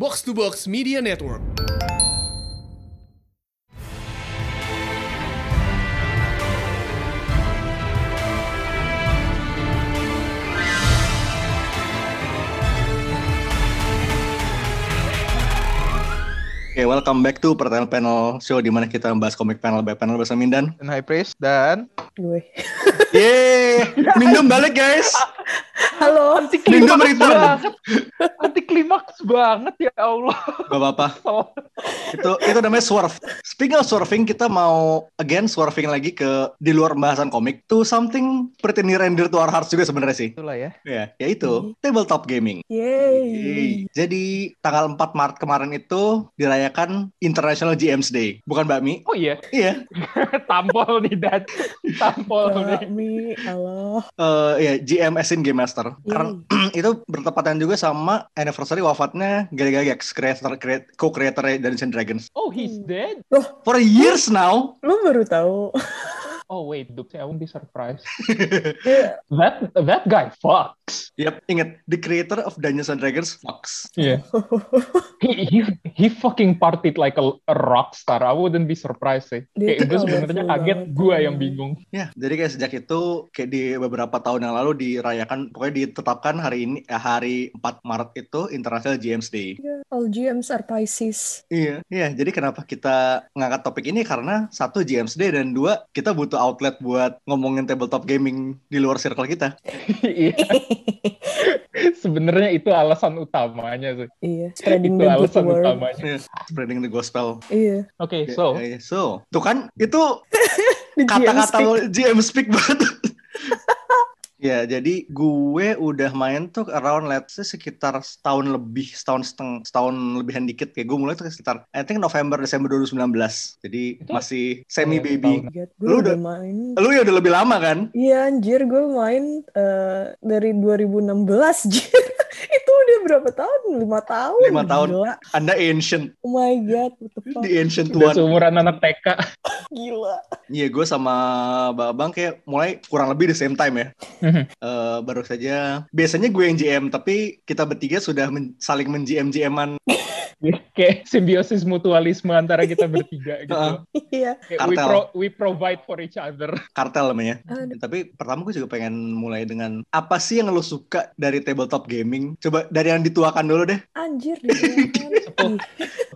Box to Box Media Network. Oke, welcome back to Pertanyaan Panel Show di mana kita membahas komik panel by panel bersama Mindan. dan High Priest dan gue. Yeay, Mindum balik guys. Halo. anti klimaks banget anti klimaks banget ya Allah Gak apa-apa. Itu itu namanya swerve. Speaking of swerving, kita mau again swerving lagi ke di luar pembahasan komik to something pretty near and dear to our hearts juga sebenarnya sih. itulah ya Ya, yaitu tabletop gaming. Yeay. Jadi tanggal 4 Maret kemarin itu dirayakan International GMs Day. Bukan Mbak Mi? oh iya Iya. tampol nih dan tampol nih Kami, halo. Eh ya, GM as in Game Yeay. Karena itu bertepatan juga sama anniversary wafatnya Gary Gygax, creator, create, co-creator Dungeons and Dragons. oh he's dead For years now. Lu baru tahu. Oh wait Duke I won't be surprised. That that guy fucks. Yap, inget the creator of Dungeons and Dragons Fox. yeah. He he he fucking partied like a, a rock star. I wouldn't be surprised sih. Dia kayak gue sebenarnya kaget gue yang bingung. Ya, jadi kayak sejak itu kayak di beberapa tahun yang lalu dirayakan pokoknya ditetapkan hari ini eh, hari 4 Maret itu International GMs Day. All GMs are Pisces. Iya, iya. Jadi kenapa kita ngangkat topik ini? Karena satu GMs Day dan dua kita butuh outlet buat ngomongin tabletop gaming di luar circle kita. iya sebenarnya itu alasan utamanya sih iya. Spreading itu the alasan word. utamanya Iya, spreading the gospel. Iya. oke Iya, so iya, so, tuh kan itu kata-kata. GM speak banget. Ya, jadi gue udah main tuh around let's say sekitar setahun lebih, setahun seteng, setahun lebihan dikit kayak gue mulai tuh sekitar I think November Desember 2019. Jadi Itu- masih semi Oh, baby. setahun. God, Lu udah udah- main. Lu ya udah lebih lama kan? Iya anjir gue main eh, dari 2016 Jir. Itu udah berapa tahun? Lima tahun. Lima tahun. Gila. Anda ancient, Oh my god, what the fuck? the ancient udah one. seumuran anak TK Gila. Iya, gue sama Babang kayak mulai kurang lebih the same time ya. Eh, baru saja biasanya gue yang GM tapi kita bertiga sudah men- saling men GM GM-an kayak simbiosis mutualisme antara kita bertiga gitu. Iya. Kayak we, Kartel. pro- we provide for each other. kartel namanya. Aduh. Tapi pertama gue juga pengen mulai dengan apa sih yang lo suka dari tabletop gaming? Coba dari yang dituakan dulu deh. Anjir.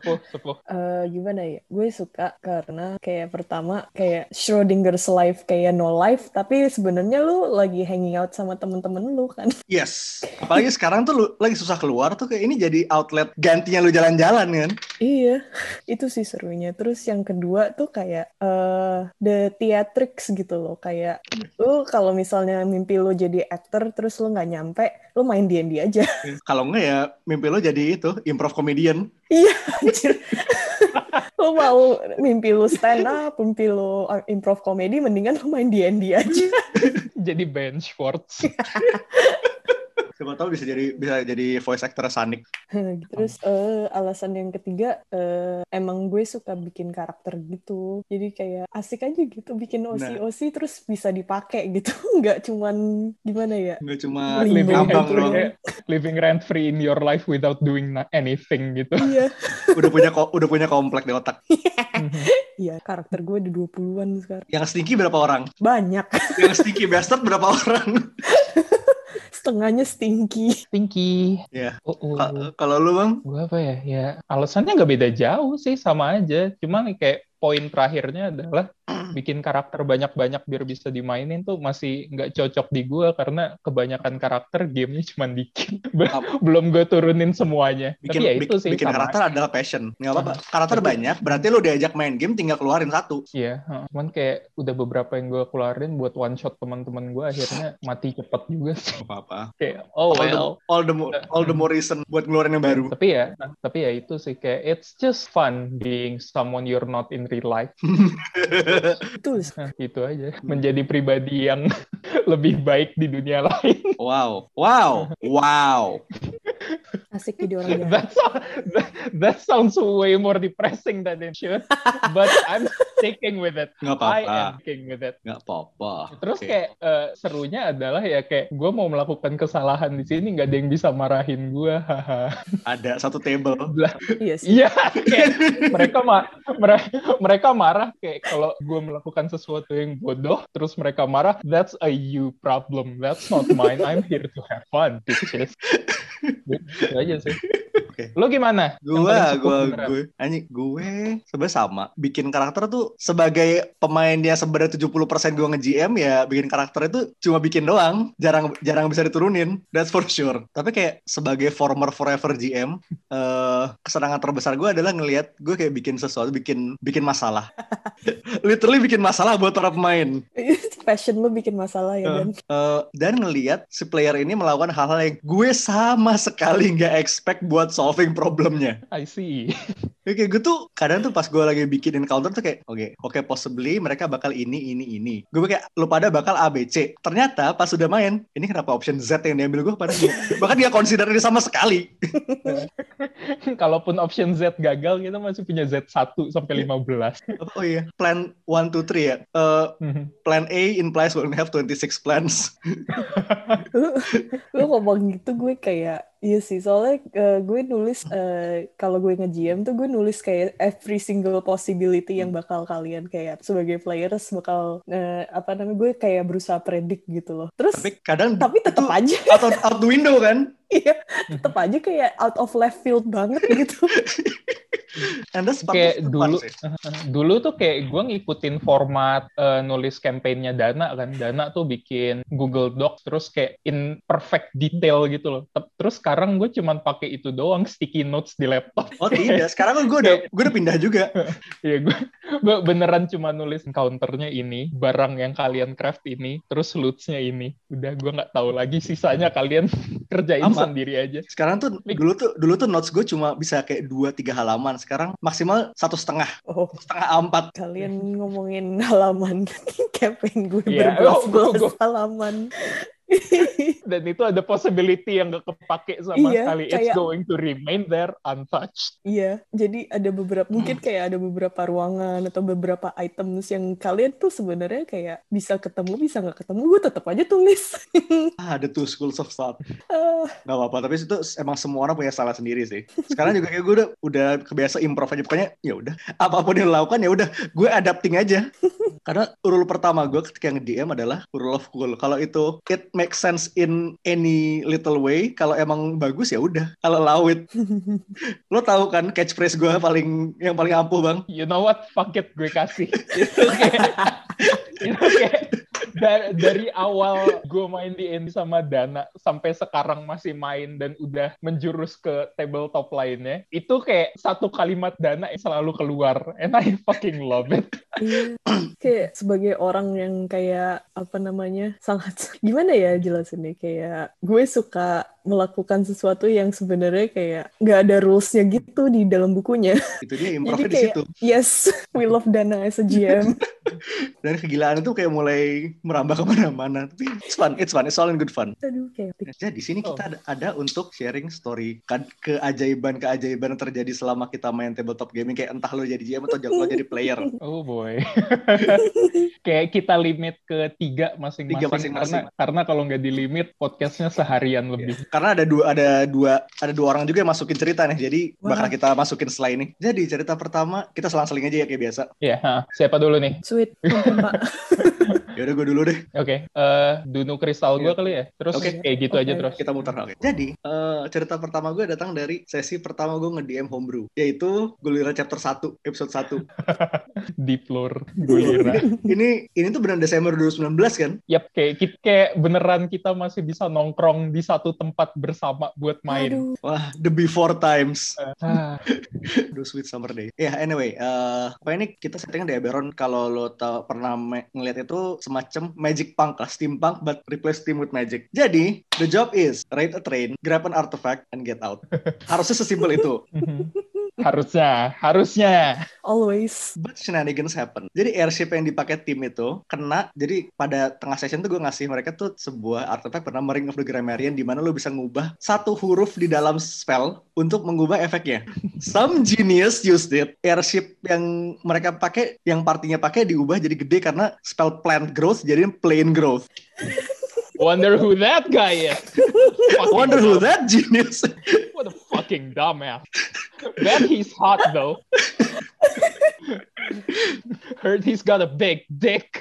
Sepuh. Sepuh. Eh, gimana ya? Gue suka karena kayak pertama kayak Schrodinger's life kayak no life, tapi sebenarnya lu lagi hanging out sama temen-temen lu kan. Yes. Apalagi sekarang tuh lu lagi susah keluar tuh kayak ini jadi outlet gantinya lu jalan-jalan kan. iya, itu sih serunya. Terus yang kedua tuh kayak eh the theatrics gitu loh, kayak lu kalau misalnya mimpi lu jadi aktor terus lu nggak nyampe, lu main D&D aja. Kalau enggak ya mimpi lo jadi itu improv comedian. Iya, anjir. lu mau mimpi lu stand up, mimpi lu uh, improv komedi, mendingan lu main D&D aja. Jadi Ben Schwartz. Siapa tahu bisa jadi bisa jadi voice actor Sonic. Terus eh, alasan yang ketiga eh, emang gue suka bikin karakter gitu. Jadi kayak asik aja gitu bikin OC-OC terus bisa dipakai gitu. Nggak cuman gimana ya? Enggak cuma Living rent doang. free. living rent free in your life without doing anything gitu. Iya. Udah punya udah punya komplek di otak. Iya, karakter gue ada 20-an sekarang. Yang stinky berapa orang? Banyak. Yang stinky bastard berapa orang? Setengahnya stinky. Stinky. Ya. Oh, oh. Ka- Kalau lu bang? Gue apa ya? Ya alasannya nggak beda jauh sih, sama aja. Cuman kayak poin terakhirnya adalah bikin karakter banyak-banyak biar bisa dimainin tuh masih nggak cocok di gue karena kebanyakan karakter gamenya cuma dikit. Be- Belum gue turunin semuanya. Bikin, Tapi ya itu sih bikin karakter adalah passion. Nggak apa-apa. Ah. Karakter Tapi- banyak, berarti lu diajak main game tinggal keluarin satu. Iya, heeh. cuman kayak udah beberapa yang gue keluarin buat one shot teman-teman gue akhirnya mati cepet juga sih. Nggak apa-apa. Kayak oh all, the, well. all, the more, all the more reason buat ngeluarin yang baru. Tapi ya, tapi ya itu sih kayak it's just fun being someone you're not in real life. Betul. Nah, gitu aja. Menjadi pribadi yang lebih baik di dunia lain. wow. Wow. Wow. Asik jadi orang jahat. That, sound- that, that sounds way more depressing than it should. But I'm sticking with it. Nggak I am apa-apa. sticking with it. Nggak apa-apa. Terus Oke. kayak eh, serunya adalah ya kayak gue mau melakukan kesalahan di sini nggak ada yang bisa marahin gue. ada satu table. Iya sih. Iya, kayak mereka ma mere- mereka marah kayak kalau gue melakukan sesuatu yang bodoh, terus mereka marah, that's a you problem, that's not mine. I'm here to have fun, bitches. Gitu aja sih. Oke. Lo gimana? Paling sepuh gue, beneran? gue, anjing, gue sebenarnya sama. Bikin karakter tuh sebagai pemain yang sebenarnya 70% gue nge-GM ya bikin karakter itu cuma bikin doang, jarang jarang bisa diturunin. That's for sure. Tapi kayak sebagai former forever GM, eh kesenangan terbesar gue adalah ngelihat gue kayak bikin sesuatu, bikin bikin masalah. Literally bikin masalah buat para pemain. Passion lu bikin masalah ya, Dan. Eh, dan ngelihat si player ini melakukan hal-hal yang gue sama sekali nggak expect buat solving problemnya. I see. Kayak gue tuh kadang tuh pas gue lagi bikin encounter tuh kayak oke oke possibly mereka bakal ini ini ini. Gue kayak lu pada bakal A B C. Ternyata pas sudah main ini kenapa option Z yang diambil gue pada bahkan dia consider ini sama sekali. Kalaupun option Z gagal, kita masih punya Z1 sampai 15. Apa- oh iya plan 1 2 3 ya. Eh, plan A implies we'll have 26 plans. Lu, lu ngomong gitu gue kayak iya sih soalnya eh, gue nulis eh, kalau gue nge-GM tuh gue nulis kayak every single possibility yang bakal kalian kayak sebagai players bakal eh, apa namanya gue kayak berusaha predik gitu loh. Terus tapi kadang tapi tetap aja. out, of- out the window kan? Iya tetap aja kayak out of left field banget gitu. And that's part kayak dulu sih. dulu tuh kayak gue ngikutin format eh, nulis campaignnya Dana kan. Dana tuh bikin Google Docs terus kayak in perfect detail gitu loh terus sekarang gue cuman pakai itu doang sticky notes di laptop. Oh tidak. Sekarang gue udah gue udah pindah juga. Ya gue gue beneran cuma nulis counternya ini barang yang kalian craft ini terus lootsnya ini. Udah gue nggak tahu lagi sisanya kalian kerjain sendiri aja. Sekarang tuh dulu tuh dulu tuh notes gue cuma bisa kayak dua tiga halaman. Sekarang maksimal satu setengah. Oh. Setengah A4 kalian ngomongin halaman. Campaign gue Iya, berbelas-belas oh, halaman dan itu ada possibility yang gak kepake sama Iya, sekali. It's kayak- going to remain there untouched. Iya, jadi ada beberapa mungkin kayak ada beberapa ruangan atau beberapa items yang kalian tuh sebenarnya kayak bisa ketemu bisa nggak ketemu, gue tetap aja tulis. ah, ada two schools of thought. Ah, nggak apa-apa tapi itu emang semua orang punya salah sendiri sih. Sekarang juga kayak gue udah udah kebiasa improv aja. Pokoknya ya udah apa pun yang lo lakukan ya udah gue adapting aja. Karena rule pertama gue ketika nge-DM adalah rule of cool. Kalau itu it makes sense in any little way kalau emang bagus ya udah kalau lawit lo tahu kan catchphrase gue paling yang paling ampuh bang? You know what? Fuck it gue kasih. Itu kayak itu kayak dari, dari awal gue main di Indi sama Dana sampai sekarang masih main dan udah menjurus ke tabletop lainnya itu kayak satu kalimat Dana yang selalu keluar and I fucking love it. Iya. kayak sebagai orang yang kayak apa namanya sangat gimana ya jelasinnya kayak gue suka melakukan sesuatu yang sebenarnya kayak nggak ada rulesnya gitu di dalam bukunya. itu dia improvnya di situ yes, we love Dana as a GM. dan kegilaan itu kayak mulai merambah ke mana-mana tapi it's fun it's fun it's all in good fun Aduh, kayak Jadi sini Oh. kita ada, ada untuk sharing story kan keajaiban-keajaiban yang terjadi selama kita main tabletop gaming kayak entah lo jadi GM atau lo jadi player. oh boy kayak kita limit ke tiga masing-masing Tiga masing-masing. karena karena kalau nggak di limit podcastnya seharian lebih Karena ada dua ada dua ada dua orang juga yang masukin cerita nih. Jadi Wah. bakal kita masukin setelah ini. Jadi cerita pertama kita selang-seling aja ya kayak biasa. ya ha. siapa dulu nih sweet, ampun, Pak. Ya udah gue dulu deh. Oke, eh Dunu Kristal gue Iya. kali ya. Terus Oke. kayak gitu aja Oke. terus. Kita muter oke. Jadi eh, cerita pertama gue datang dari sesi pertama gue nge-DM homebrew yaitu Gulira chapter 1 episode 1. Deep lore Gulira. ini ini tuh benar Desember 2019 kan? Yap, kayak kayak beneran kita masih bisa nongkrong di satu tempat bersama buat main. Aduh, Wah, the before times. Ah, Aduh, sweet summer day. Ya, anyway, eh apa ini kita settingnya di Eberron kalau lo tau, pernah me- ngeliat itu semacam magic punk lah, steampunk but replace steam with magic. Jadi, the job is raid a train, grab an artifact, and get out. Harusnya sesimpel itu. Harusnya, harusnya. Always. But shenanigans happen. Jadi airship yang dipakai tim itu kena. Jadi pada tengah session tuh gue ngasih mereka tuh sebuah artifact bernama Ring of the Grammarian di mana lo bisa ngubah satu huruf di dalam spell untuk mengubah efeknya. Some genius used it. Airship yang mereka pakai, yang partinya pakai diubah jadi gede karena spell plant growth jadi plain growth. Wonder who that guy is. Wonder who that genius. What a fucking dumbass. Bet he's hot though. Heard he's got a big dick.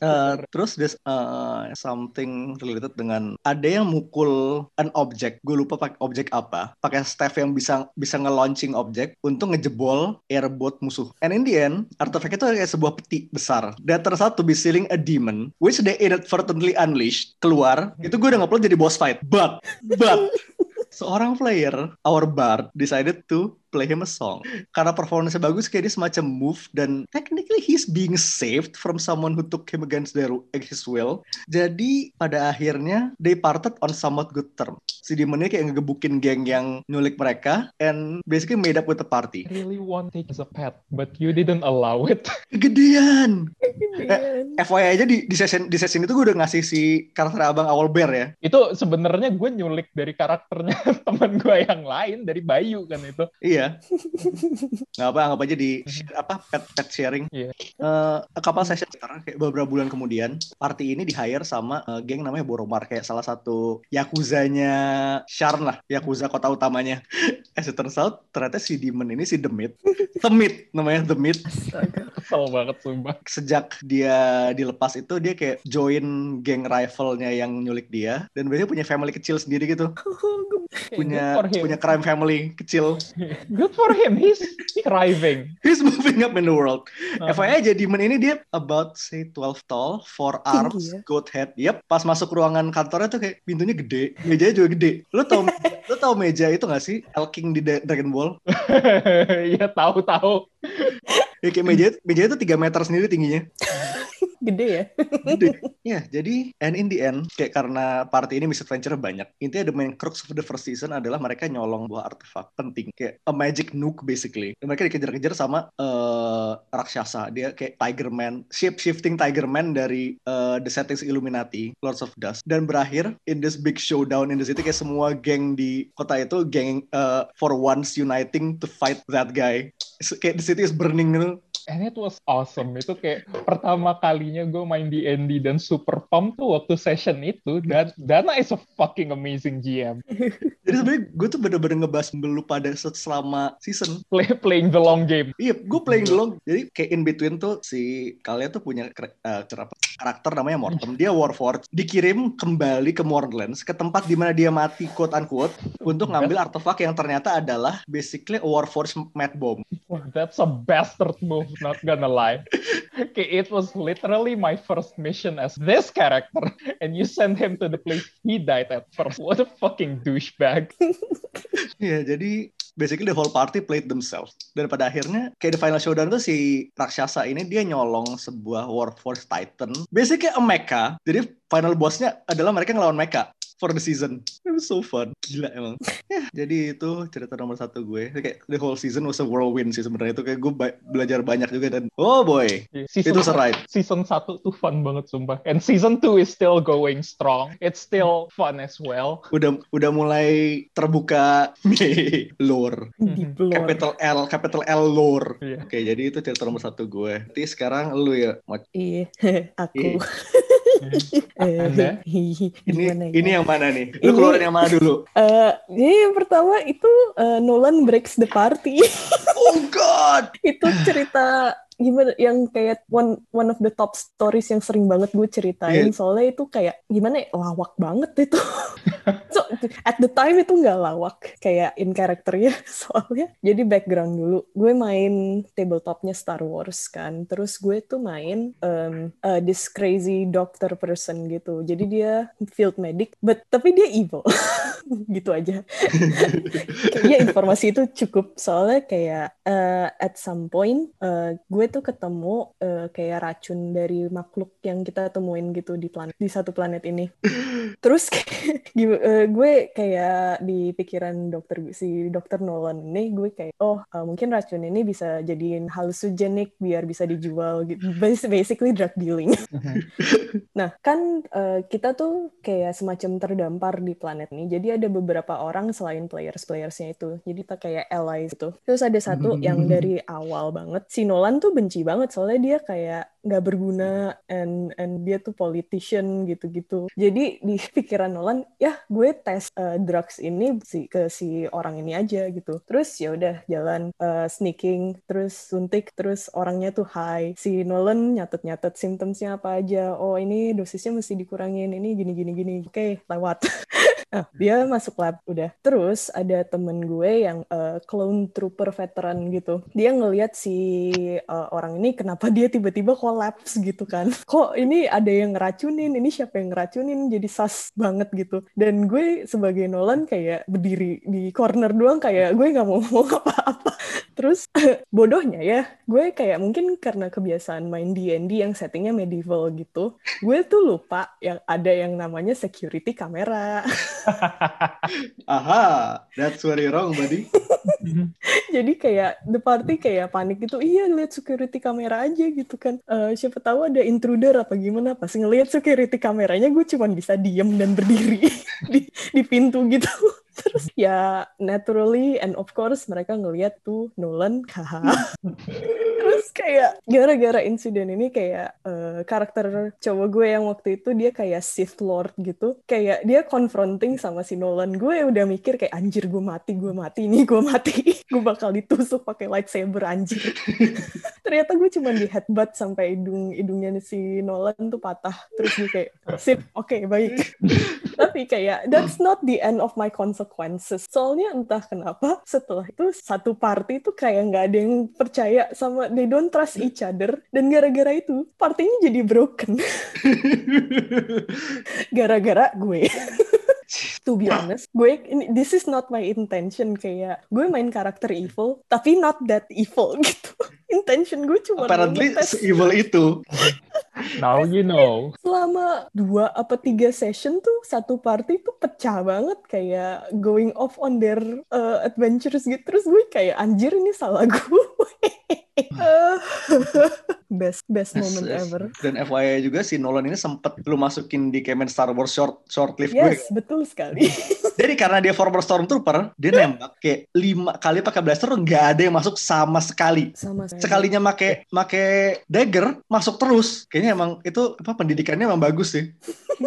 Uh, terus there's uh, something related dengan ada yang mukul an object. Gue lupa pakai objek apa. Pakai staff yang bisa bisa nge-launching objek untuk ngejebol airboat musuh. And in the end, artifact itu kayak sebuah peti besar. Out to be sealing a demon, which they inadvertently unleashed. Keluar, itu gue udah ngupload jadi boss fight. But, but, seorang player, our bard, decided to play him a song. Karena performance bagus, kayak dia semacam move dan technically he's being saved from someone who took him against their his will. Jadi pada akhirnya they parted on somewhat good term. Si demon ini kayak ngegebukin geng yang nyulik mereka and basically made up with the party. I really want it as a pet, but you didn't allow it. Kegedean. Gedean. FYI aja di, di session di session itu gue udah ngasih si karakter abang awal bear ya. Itu sebenarnya gue nyulik dari karakternya teman gue yang lain dari Bayu kan itu. Iya. Nggak apa, anggap aja di apa pet pet sharing. Iya. Eh, kapal session sekarang kayak beberapa bulan kemudian, party ini di hire sama eh, geng namanya Boromar kayak salah satu yakuzanya Sharn lah, yakuza kota utamanya. As it turns out, ternyata si demon ini si Demit, Demit namanya Demit. Astaga. Kesel banget sumpah. Sejak dia dilepas itu dia kayak join geng rivalnya yang nyulik dia dan biasanya punya family kecil sendiri gitu, punya punya crime family kecil. Good for him. He's thriving. He's moving up in the world. Uh-huh. FYI aja demon ini dia about say 12 tall, four Tinggi arms, ya? goat head. Yep, pas masuk ruangan kantornya tuh kayak pintunya gede, mejanya juga gede. Lu tau lu tau meja itu gak sih? El King di Dragon Ball. Iya tahu-tahu. Ya kayak meja meja itu 3 meter sendiri tingginya. Gede ya. Gede. ya, jadi and in the end kayak karena party ini misadventure banyak. Intinya the main crux of the first season adalah mereka nyolong buah artefak penting kayak a magic nuke basically. Dan mereka dikejar-kejar sama eh, raksasa. Dia kayak Tiger Man, shape shifting Tiger Man dari eh, the settings Illuminati, Lords of Dust dan berakhir in this big showdown in the city kayak semua geng di kota itu geng eh, for once uniting to fight that guy. So, kayak the city is burning gitu. And it was awesome. Itu kayak pertama kalinya gue main di Andy dan Super Pump tuh waktu session itu. Dan Dana is a fucking amazing GM. Jadi sebenarnya gue tuh bener-bener ngebahas dulu pada se- selama season. Play, playing the long game. Iya, gue playing dulu. Jadi kayak in between tuh si kalian tuh punya cerapa- karakter namanya Mortem. Dia Warforged. Dikirim kembali ke Mordlands, ke tempat di mana dia mati quote unquote untuk ngambil artefak yang ternyata adalah basically a Warforged mad bomb. That's a bastard move, not gonna lie. Okay, it was literally my first mission as this character, and you send him to the place he died at first. What a fucking douchebag. Iya, jadi basically the whole party played themselves. Dan pada akhirnya kayak the final showdown tuh si raksasa ini dia nyolong sebuah Warforged Titan. Basically a mecha. Jadi final bossnya adalah mereka ngelawan mecha for the season. It was so fun. Gila emang. Ya, jadi itu cerita nomor satu gue. Kayak the whole season was a whirlwind sih sebenarnya itu kayak gue ba- belajar banyak juga dan oh boy, Season, itu serait. season 1 tuh fun banget sumpah. And season 2 is still going strong. It's still fun as well. Udah udah mulai terbuka lore. Di floor. Capital L, capital L lore. Iya. Oke, jadi itu cerita nomor satu gue. Nanti sekarang lu ya. Iya, aku. Eh, Anda? Ini ya? ini yang mana nih? Lu Ini- keluarin yang mana dulu? Eh, jadi yang pertama itu eh, Nolan breaks the party. Oh God! itu cerita gimana yang kayak one one of the top stories yang sering banget gue ceritain Iya. soalnya itu kayak gimana ya lawak banget itu. So at the time itu nggak lawak kayak in karakternya soalnya. Jadi background dulu gue main tabletopnya Star Wars kan terus gue tuh main um, uh, this crazy doctor person gitu. Jadi dia field medic but tapi dia evil. Gitu aja. Kayaknya informasi itu cukup. Soalnya kayak uh, at some point uh, gue tuh ketemu uh, kayak racun dari makhluk yang kita temuin gitu di planet di satu planet ini. Terus uh, gue kayak di pikiran dokter si dokter Nolan ini gue kayak oh uh, mungkin racun ini bisa jadiin hallucinogenic biar bisa dijual gitu. Basically drug dealing. nah kan uh, kita tuh kayak semacam terdampar di planet ini. Jadi ada beberapa orang selain players-playersnya itu. Jadi kita kayak allies gitu. Terus ada satu yang dari awal banget si Nolan tuh benci banget soalnya dia kayak nggak berguna and and dia tuh politician gitu-gitu. Jadi di pikiran Nolan, ya gue tes uh, drugs ini si ke si orang ini aja gitu. Terus ya udah jalan uh, sneaking, terus suntik, terus orangnya tuh high. Si Nolan nyatet-nyatet symptomsnya apa aja. Oh ini dosisnya mesti dikurangin, ini gini gini gini. Oke, okay, lewat. Nah, dia masuk lab udah. Terus ada temen gue yang uh, clone trooper veteran gitu. Dia ngelihat si uh, orang ini kenapa dia tiba-tiba collapse gitu kan. Kok ini ada yang ngeracunin, ini siapa yang ngeracunin jadi sas banget gitu. Dan gue sebagai Nolan kayak berdiri di corner doang kayak gue nggak mau ngomong apa-apa. Terus bodohnya ya, gue kayak mungkin karena kebiasaan main D&D yang settingnya medieval gitu, gue tuh lupa yang ada yang namanya security kamera. Aha, that's you're wrong, buddy. Jadi kayak the party kayak panik gitu, iya lihat security kamera aja gitu kan. Uh, siapa tahu ada intruder apa gimana, pas ngelihat security kameranya gue cuma bisa diem dan berdiri di, di pintu gitu terus ya naturally and of course mereka ngeliat tuh Nolan terus kayak gara-gara insiden ini kayak uh, karakter cowok gue yang waktu itu dia kayak Sith Lord gitu kayak dia confronting sama si Nolan. Gue udah mikir kayak anjir gue mati gue mati nih gue mati. Gue bakal ditusuk pakai lightsaber anjir. Ternyata gue cuma di headbutt sampai hidung hidungnya si Nolan tuh patah. Terus gue kayak sip oke okay, baik tapi kayak that's not the end of my consequences. Soalnya entah kenapa setelah itu satu party tuh kayak nggak ada yang percaya sama they don't trust each other. Dan gara-gara itu partinya jadi broken. Gara-gara gue to be honest gue ini this is not my intention kayak gue main karakter evil tapi not that evil gitu. Intention gue cuma apparently evil itu. Now you know. Selama dua apa tiga session tuh satu party tuh pecah banget kayak going off on their uh, adventures gitu. Terus gue kayak anjir ini salah gue. Best best moment yes, ever. Dan FYI juga si Nolan ini sempet lu masukin di Kemen Star Wars short short live yes, gue. betul sekali. Jadi karena dia former stormtrooper, dia nembak kayak lima kali pakai blaster nggak ada yang masuk sama sekali. Sama sekali. Sekalinya make make dagger masuk terus. Kayaknya emang itu apa pendidikannya emang bagus sih.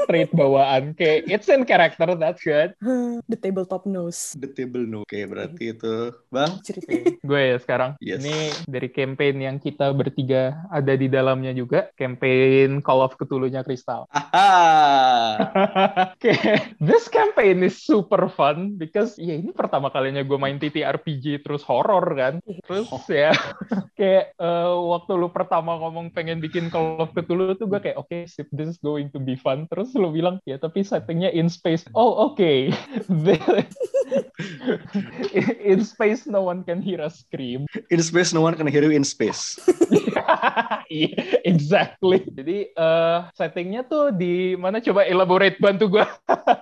Trait bawaan kayak it's in character that's good. The tabletop knows. The table knows. Oke, berarti itu. Bang. Cerita. gue ya sekarang. Yes. Ini dari campaign yang kita bertiga ada di dalamnya juga, campaign Call of Cthulhu-nya Crystal. okay. This campaign is super super fun because ya ini pertama kalinya gue main TTRPG terus horror kan. Terus oh. ya kayak uh, waktu lu pertama ngomong pengen bikin Call of Cthulhu tuh gue kayak oke okay, sip this is going to be fun. Terus lu bilang ya tapi settingnya in space. Oh oke. Okay. in space no one can hear us scream. In space no one can hear you in space. yeah, exactly. Jadi uh, settingnya tuh di mana coba elaborate bantu gue.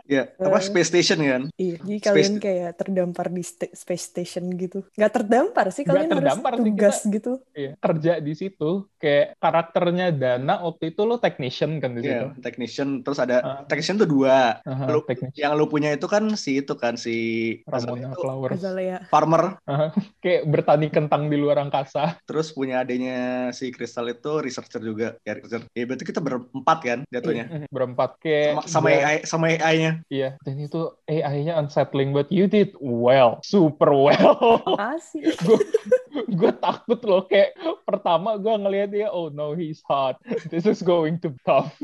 ya, yeah, apa space station kan? Iya, jadi space kalian kayak terdampar di space station gitu. Gak terdampar sih, kalian terdampar harus tugas sih, kita, gitu. Iya, kerja di situ. Kayak karakternya Dana waktu itu lo technician kan di situ. Iya, technician. Terus ada, uh, technician tuh dua. Uh, lu, yang lo punya itu kan si itu kan, si... Ramona Flower. Azalea. Farmer. Uh, kayak bertani kentang di luar angkasa. Terus punya adanya si Crystal itu researcher juga. Ya, researcher. Ya, berarti kita berempat kan jatuhnya. Iya, berempat. Kayak... Sama, sama AI, sama AI-nya. Iya, dan itu AI-nya unsettling, but you did well, super well. Makasih. gue takut loh kayak pertama gue ngeliat dia oh no he's hot. This is going to be tough.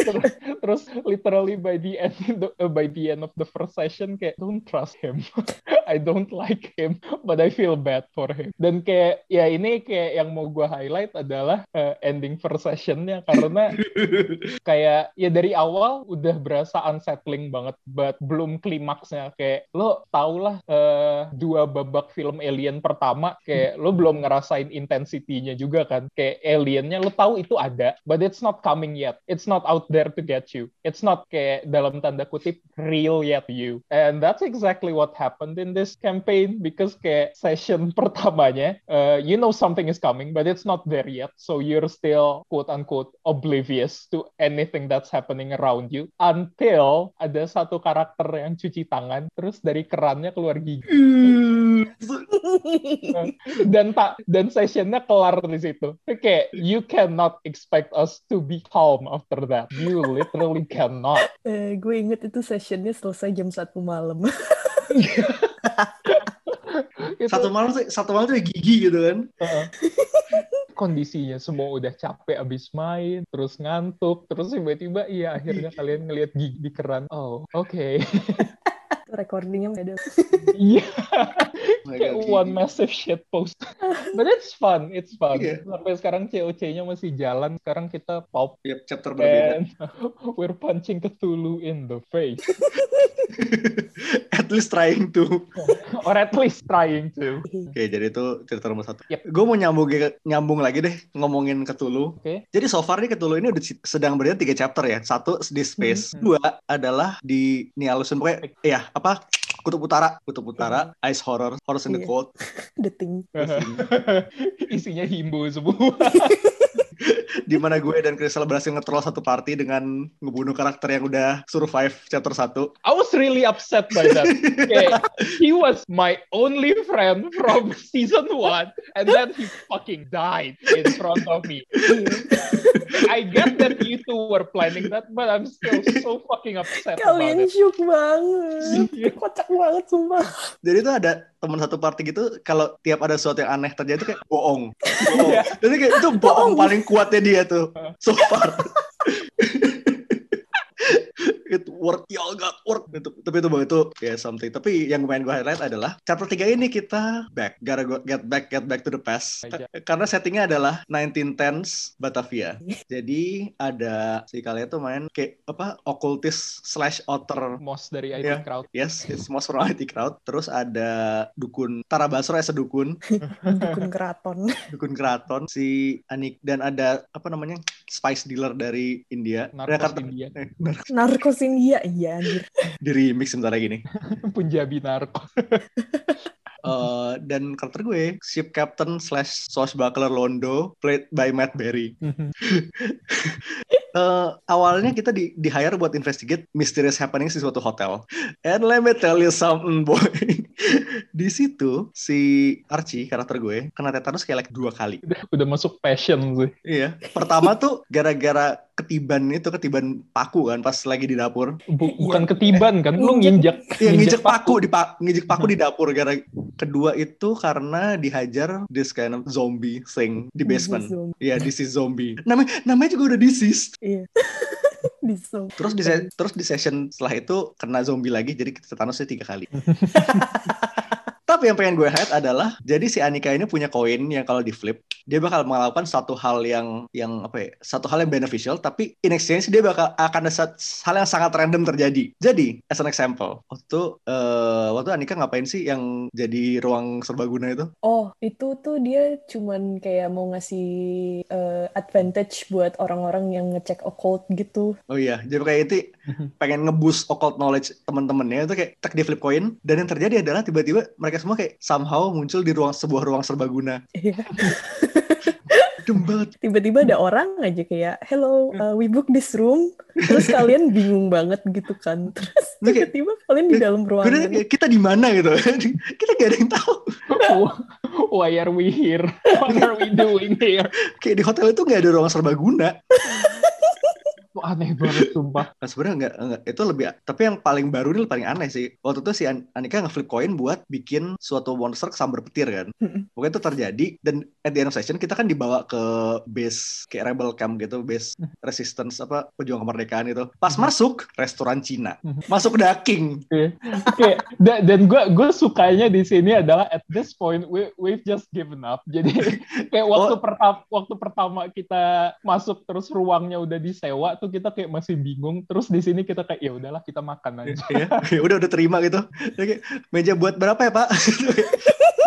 Terus, terus literally by the end uh, by the end of the first session kayak don't trust him. I don't like him but I feel bad for him. Dan kayak ya ini kayak yang mau gue highlight adalah uh, ending first sessionnya. Karena kayak ya dari awal udah berasa unsettling banget but belum klimaksnya. Kayak lo tau lah uh, dua babak film alien pertama pertama kayak lo belum ngerasain intensitinya juga kan. Kayak aliennya lo tahu itu ada but it's not coming yet. It's not out there to get you. It's not kayak dalam tanda kutip real yet you. And that's exactly what happened in this campaign because kayak session pertamanya uh, you know something is coming but it's not there yet. So you're still quote unquote oblivious to anything that's happening around you until ada satu karakter yang cuci tangan terus dari kerannya keluar gigi dan tak dan sessionnya kelar di situ. Kayak you cannot expect us to be calm after that. You literally cannot. Eh, gue inget itu sessionnya selesai jam satu malam. Itu, Satu malam tuh satu malam tuh gigi gitu kan. uh, kondisinya semua udah capek abis main, terus ngantuk, terus tiba-tiba iya akhirnya kalian ngelihat gigi di keran. Oh, oke. Recordingnya nggak ada. Iya. One gigi. massive shit post. But it's fun, it's fun. Iya. Sampai sekarang COC-nya masih jalan. Sekarang kita pop Yep, chapter berbeda. and we're punching Cthulhu in the face. At least trying to. Or at least trying to. Oke, jadi itu cerita nomor satu. Yep. Gue mau nyambung nyambung lagi deh ngomongin Cthulhu. Oke. Jadi so far nih Cthulhu ini udah sedang berada tiga chapter ya. Satu di space, Hmm. dua adalah di Nialusun pokoknya ya apa Kutub Utara, Kutub Utara, Ice Horror, Horrors in the Iya. Cold. The thing. Isinya himbo semua. di mana gue dan Crystal berhasil ngetroll satu party dengan ngebunuh karakter yang udah survive chapter 1. I was really upset by that. Kayak, he was my only friend from season one, and then he fucking died in front of me. I get that you two were planning that, but I'm still so fucking upset Kalian about it. banget. Kocak banget sumpah. Jadi itu ada teman satu party gitu kalau tiap ada sesuatu yang aneh terjadi itu kayak bohong. bohong. Iya. Jadi kayak itu bohong paling kuatnya dia tuh so far. it work y'all got work itu tapi itu itu ya something tapi yang main gue highlight adalah chapter 3 ini kita back gotta go, get back get back to the past Aja. karena settingnya adalah 1910s Batavia jadi ada si kalian tuh main kayak apa occultist slash author Most dari IT Iya. crowd. Yes, it's most from IT crowd. Terus ada dukun Tara Basro as a dukun, Dukun keraton. dukun keraton si Anik dan ada apa namanya spice dealer dari India. Narkos Karakter- India. eh, nar- Narkos India. Iya anjir. di remix sebentar lagi nih. Punjabi narko. Eh, dan karakter gue ship captain slash swashbuckler Londo played by Matt Berry. Eh, awalnya kita di, di hire buat investigate mysterious happenings di suatu hotel. And let me tell you something boy. di situ si Archie karakter gue kena tetanus kayak like dua kali. udah, udah masuk passion sih. Iya. Pertama tuh gara-gara ketiban itu ketiban paku kan pas lagi di dapur. Bu- bukan ketiban kan, lu Nginjek. Iya nginjek paku di pa nginjek paku di dapur gara kedua itu karena dihajar this kind of zombie thing di basement. Iya, this is zombie. Namanya namanya juga udah deceased. Iya. Di zoom. Terus di terus di session setelah itu kena zombie lagi jadi tetanusnya tiga kali. Tapi yang pengen gue highlight adalah jadi si Anika ini punya koin yang kalau di flip dia bakal melakukan satu hal yang yang apa ya satu hal yang beneficial tapi in exchange dia bakal akan ada hal yang sangat random terjadi. Jadi as an example waktu eh, waktu Anika ngapain sih yang jadi ruang serbaguna itu? Oh, itu tuh dia cuman kayak mau ngasih eh, advantage buat orang-orang yang ngecek occult gitu. Oh iya, jadi kayak itu pengen ngeboost occult knowledge teman-temannya itu kayak tek di flip coin dan yang terjadi adalah tiba-tiba mereka semua kayak somehow muncul di ruang sebuah ruang serbaguna. Iya. Banget. Tiba-tiba ada orang aja kayak, hello, uh, we book this room. Terus kalian bingung banget gitu kan. Terus tiba-tiba kalian di dalam ruangan. kita di mana gitu? kita gak ada yang tahu. Why are we here? What are we doing here? Kayak di hotel itu gak ada ruang serbaguna. Itu aneh banget sumpah. Nah, sebenarnya enggak, enggak, itu lebih tapi yang paling baru ini paling aneh sih. Waktu itu si An- Anika nge-flip coin buat bikin suatu monster kesambar petir kan. Pokoknya itu terjadi dan at the end of session kita kan dibawa ke base kayak rebel camp gitu, base resistance apa pejuang kemerdekaan itu. Pas masuk restoran Cina. Masuk daging. Oke, da- dan gue gue sukanya di sini adalah at this point we we've just given up. Jadi kayak waktu Oh. pertama waktu pertama kita masuk terus ruangnya udah disewa, tuh kita kayak masih bingung. Terus di sini kita kayak ya udahlah kita makan aja. ya, ya udah udah terima gitu. Oke, meja buat berapa ya Pak?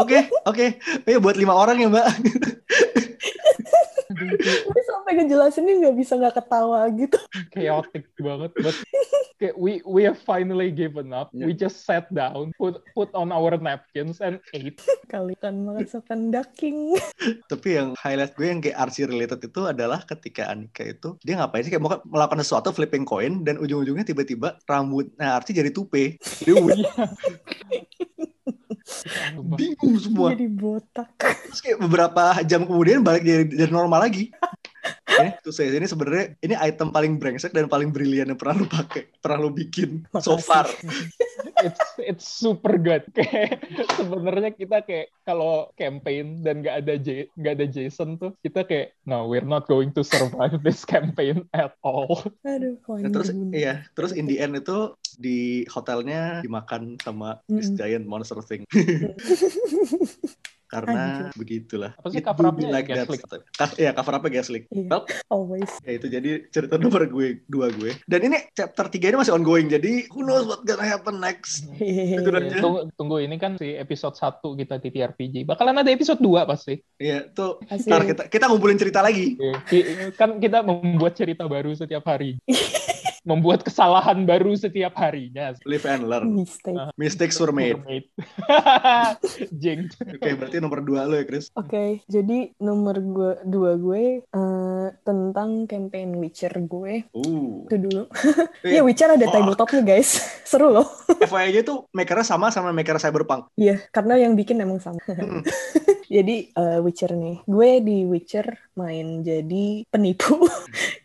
Oke, oke. Ya buat lima orang ya Mbak. Tapi sampai ngejelasinnya nggak bisa nggak ketawa gitu. Chaotic banget. But kayak we we have finally given up. Yeah. We just sat down, put put on our napkins and ate. Kali kan masakan daging. Tapi yang highlight gue yang kayak Archie related itu adalah ketika Anika itu dia ngapain sih kayak mau melakukan sesuatu flipping coin dan ujung-ujungnya tiba-tiba rambut nah Archie jadi tupe. Jadi wih, bingung semua. Jadi botak. Terus kayak beberapa jam kemudian balik jadi, jadi normal lagi. ini tuh saya ini sebenarnya ini item paling brengsek dan paling brilian yang pernah lu pakai, pernah lu bikin so Makasih. far. it's it's super good. Kayak sebenarnya kita kayak kalau campaign dan nggak ada J, nggak ada Jason tuh kita kayak no we're not going to survive this campaign at all. Aduh, Nah, terus iya, terus in the end itu di hotelnya dimakan sama this Mm-mm. giant monster thing. Karena begitulah. Apa sih It cover do be up-nya? like that. Gaslight. Ka- Iya, cover up-nya Gaslight. Iya. Well, Always. ya itu jadi cerita nomor gue dua gue. Dan ini chapter 3 ini masih ongoing. Jadi who knows what gonna happen next. Itu Hehehe. aja. Tunggu, tunggu ini kan si episode 1 kita di TRPG. Bakalan ada episode 2 pasti. Iya, tuh ntar kita kita ngumpulin cerita lagi. Ki- Kan kita membuat cerita baru setiap hari. membuat kesalahan baru setiap harinya. Live and learn. Mistake. Mistakes were made. Mermaid. Jinx. Oke, berarti nomor dua lo ya, Chris. Oke, jadi nomor gue dua gue eh, tentang campaign Witcher gue Uh. itu dulu. Iya Witcher ada tabletopnya guys, seru loh. FYI aja tuh makernya sama sama maker Cyberpunk. Iya, karena yang bikin emang sama. Mm. jadi eh, Witcher nih, gue di Witcher main jadi penipu.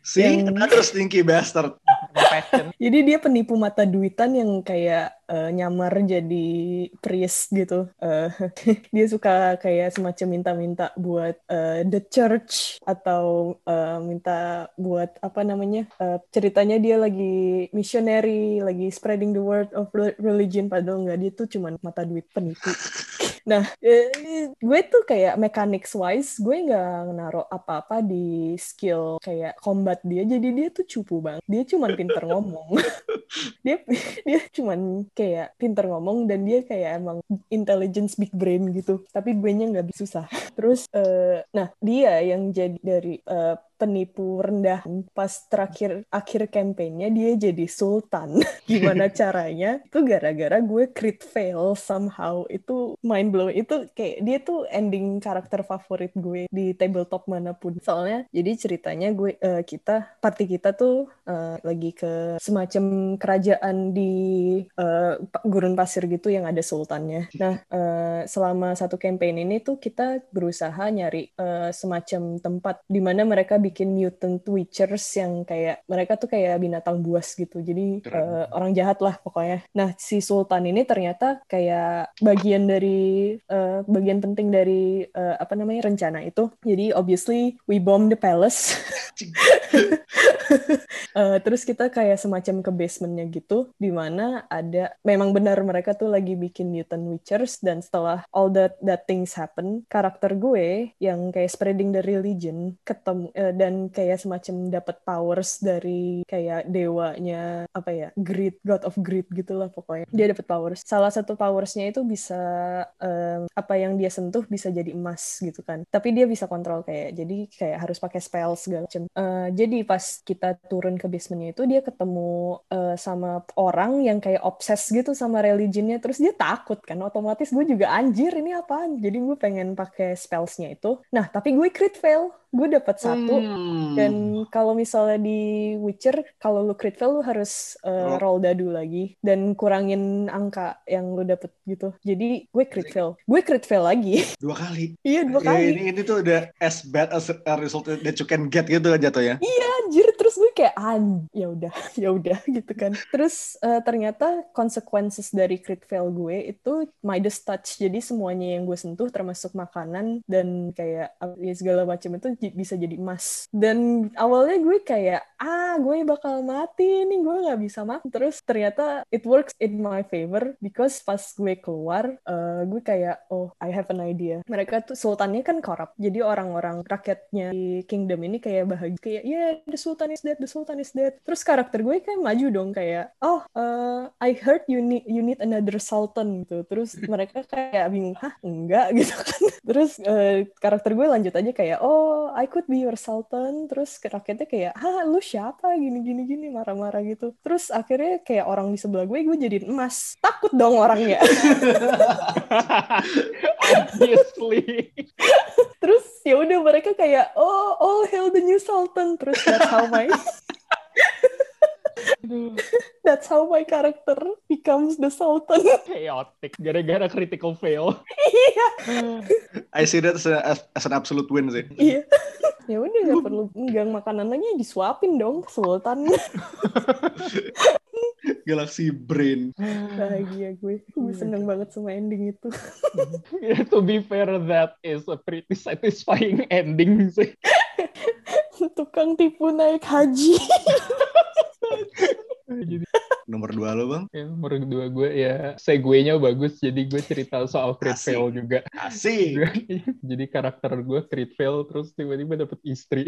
See, Yang- another stinky bastard. Jadi dia penipu mata duitan yang kayak eh, nyamar jadi priest gitu. Eh, dia suka kayak semacam minta-minta buat eh, the church atau eh, minta buat apa namanya? eh, ceritanya dia lagi missionary, lagi spreading the word of re- religion padahal nggak dia tuh cuman mata duit penipu. Nah, gue tuh kayak mechanics wise, gue nggak naruh apa-apa di skill kayak combat dia, jadi dia tuh cupu banget. Dia cuman pinter ngomong. dia dia cuman kayak pinter ngomong dan dia kayak emang intelligence big brain gitu. Tapi gue nya nggak bisa susah. Terus, eh, nah dia yang jadi dari eh, penipu rendahan pas terakhir akhir kampanyenya dia jadi sultan. Gimana caranya? Itu gara-gara gue crit fail somehow. Itu mind blowing. Itu kayak dia tuh ending karakter favorit gue di tabletop mana pun. Soalnya jadi ceritanya gue eh, kita party kita tuh eh, lagi ke semacam kerajaan di pa- gurun pasir gitu yang ada sultannya. Nah, eh, selama satu campaign ini tuh kita berusaha nyari eh, semacam tempat di mana mereka bikin mutant witchers yang kayak mereka tuh kayak binatang buas gitu. Jadi Keren. eh, orang jahat lah pokoknya. Nah, si sultan ini ternyata kayak bagian dari eh, bagian penting dari eh, apa namanya rencana itu. Jadi obviously we bomb the palace. Eh, terus kita kayak semacam ke basementnya gitu, di mana ada memang benar mereka tuh lagi bikin mutant witchers dan setelah all that that things happen, karakter gue yang kayak spreading the religion ketemu eh, dan kayak semacam dapat powers dari kayak dewanya apa ya greed god of greed gitulah pokoknya dia dapat powers. Salah satu powersnya itu bisa eh, apa yang dia sentuh bisa jadi emas gitu kan. Tapi dia bisa kontrol kayak jadi kayak harus pakai spell segala macam. Eh, jadi pas kita turun ke basementnya itu dia ketemu eh, sama orang yang kayak obses gitu sama religionnya terus dia takut kan otomatis gue juga anjir ini apaan jadi gue pengen pakai spellsnya itu nah tapi gue crit fail gue dapat satu Hmm. dan kalau misalnya di Witcher, kalau lu crit fail lu harus uh, roll dadu lagi dan kurangin angka yang lu dapet gitu. Jadi gue crit fail. Gue crit fail lagi. dua kali. iya dua Ya, kali. ini ini tuh udah as bad as a result that you can get gitu kan jatuhnya. Iya anjir terus gue kayak an ya udah ya udah gitu kan. Terus eh, ternyata consequences dari crit fail gue itu Midas touch. Jadi semuanya yang gue sentuh termasuk makanan dan kayak ya segala macam itu bisa jadi emas. Dan awalnya gue kayak ah gue bakal mati nih gue nggak bisa mati. Terus ternyata it works in my favor because pas gue keluar uh, gue kayak oh I have an idea. Mereka tuh sultannya kan korup. Jadi orang-orang rakyatnya di kingdom ini kayak bahagia kayak yeah the sultan is dead the sultan is dead. Terus karakter gue kayak maju dong kayak oh uh, I heard you need you need another sultan gitu. Terus mereka kayak bingung hah enggak gitu kan. Terus uh, karakter gue lanjut aja kayak oh I could be your sultan. Terus rakyatnya kayak hah lu siapa gini gini gini marah-marah gitu. Terus akhirnya kayak orang di sebelah gue gue jadiin emas. Takut dong orangnya. Obviously. Terus ya udah mereka kayak oh all hail the new sultan. Terus that's how my That's how my character becomes the Sultan. Chaotic, gara-gara critical fail. Iya. I see that as, a, as an absolute win sih. Iya. ya udah nggak perlu enggang makanan lagi disuapin dong ke Sultan. Galaxy Brain. Bahagia gue. Gue seneng banget sama ending itu. yeah, to be fair, that is a pretty satisfying ending sih. Tukang tipu naik haji. jadi Nomor dua lo bang? ya, nomor dua gue ya segue-nya bagus jadi gue cerita soal crit Asik. fail juga Asik. jadi karakter gue crit fail terus tiba-tiba dapet istri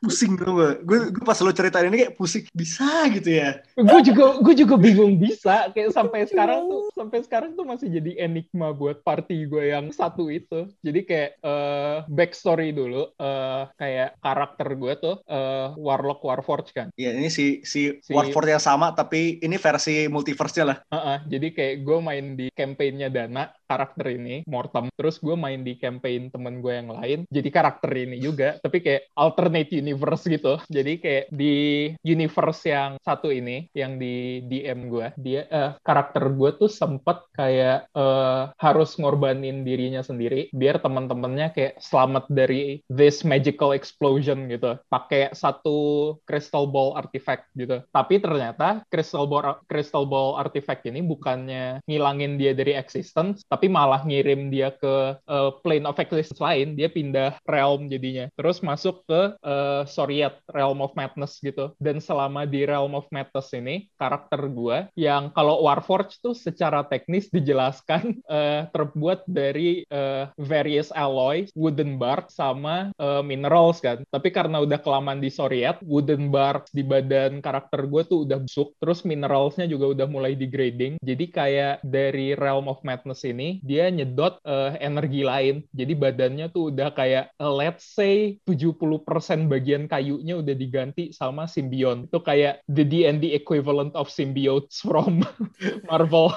Pusing gak? Gue, gue pas lo ceritain ini kayak pusing. Bisa gitu ya? gue juga gue juga bingung bisa kayak sampai sekarang tuh sampai sekarang tuh masih jadi enigma buat party gue yang satu itu jadi kayak eh backstory dulu eh kayak karakter gue tuh eh warlock warforged kan Ya ini si si, Si- Warford yang sama tapi ini versi multiverse-nya lah. Heeh, jadi kayak gue main di campaign-nya Dana, karakter ini, Mortem. Terus gue main di campaign temen gue yang lain, jadi karakter ini juga. Tapi kayak alternate universe gitu. Jadi kayak di universe yang satu ini, yang di DM gue, dia eh, karakter gue tuh sempet kayak eh, harus ngorbanin dirinya sendiri, biar teman-temannya kayak selamat dari this magical explosion gitu. Pakai satu crystal ball artifact gitu. Tapi ternyata crystal ball crystal ball artifact ini bukannya ngilangin dia dari existence, tapi malah ngirim dia ke uh, plane of existence lain. Dia pindah realm jadinya. Terus masuk ke uh, Soriat, realm of madness gitu. Dan selama di realm of madness ini, karakter gua yang kalau Warforged tuh secara teknis dijelaskan uh, terbuat dari uh, various alloy, wooden bark sama uh, minerals kan. Tapi karena udah kelamaan di Soriat, wooden bark di badan karakter gue tuh udah busuk, terus mineralsnya juga udah mulai degrading. Jadi kayak dari Realm of Madness ini, dia nyedot eh, energi lain. Jadi badannya tuh udah kayak, eh, let's say 70% bagian kayunya udah diganti sama Symbion. Itu kayak the D&D equivalent of symbiotes from Marvel.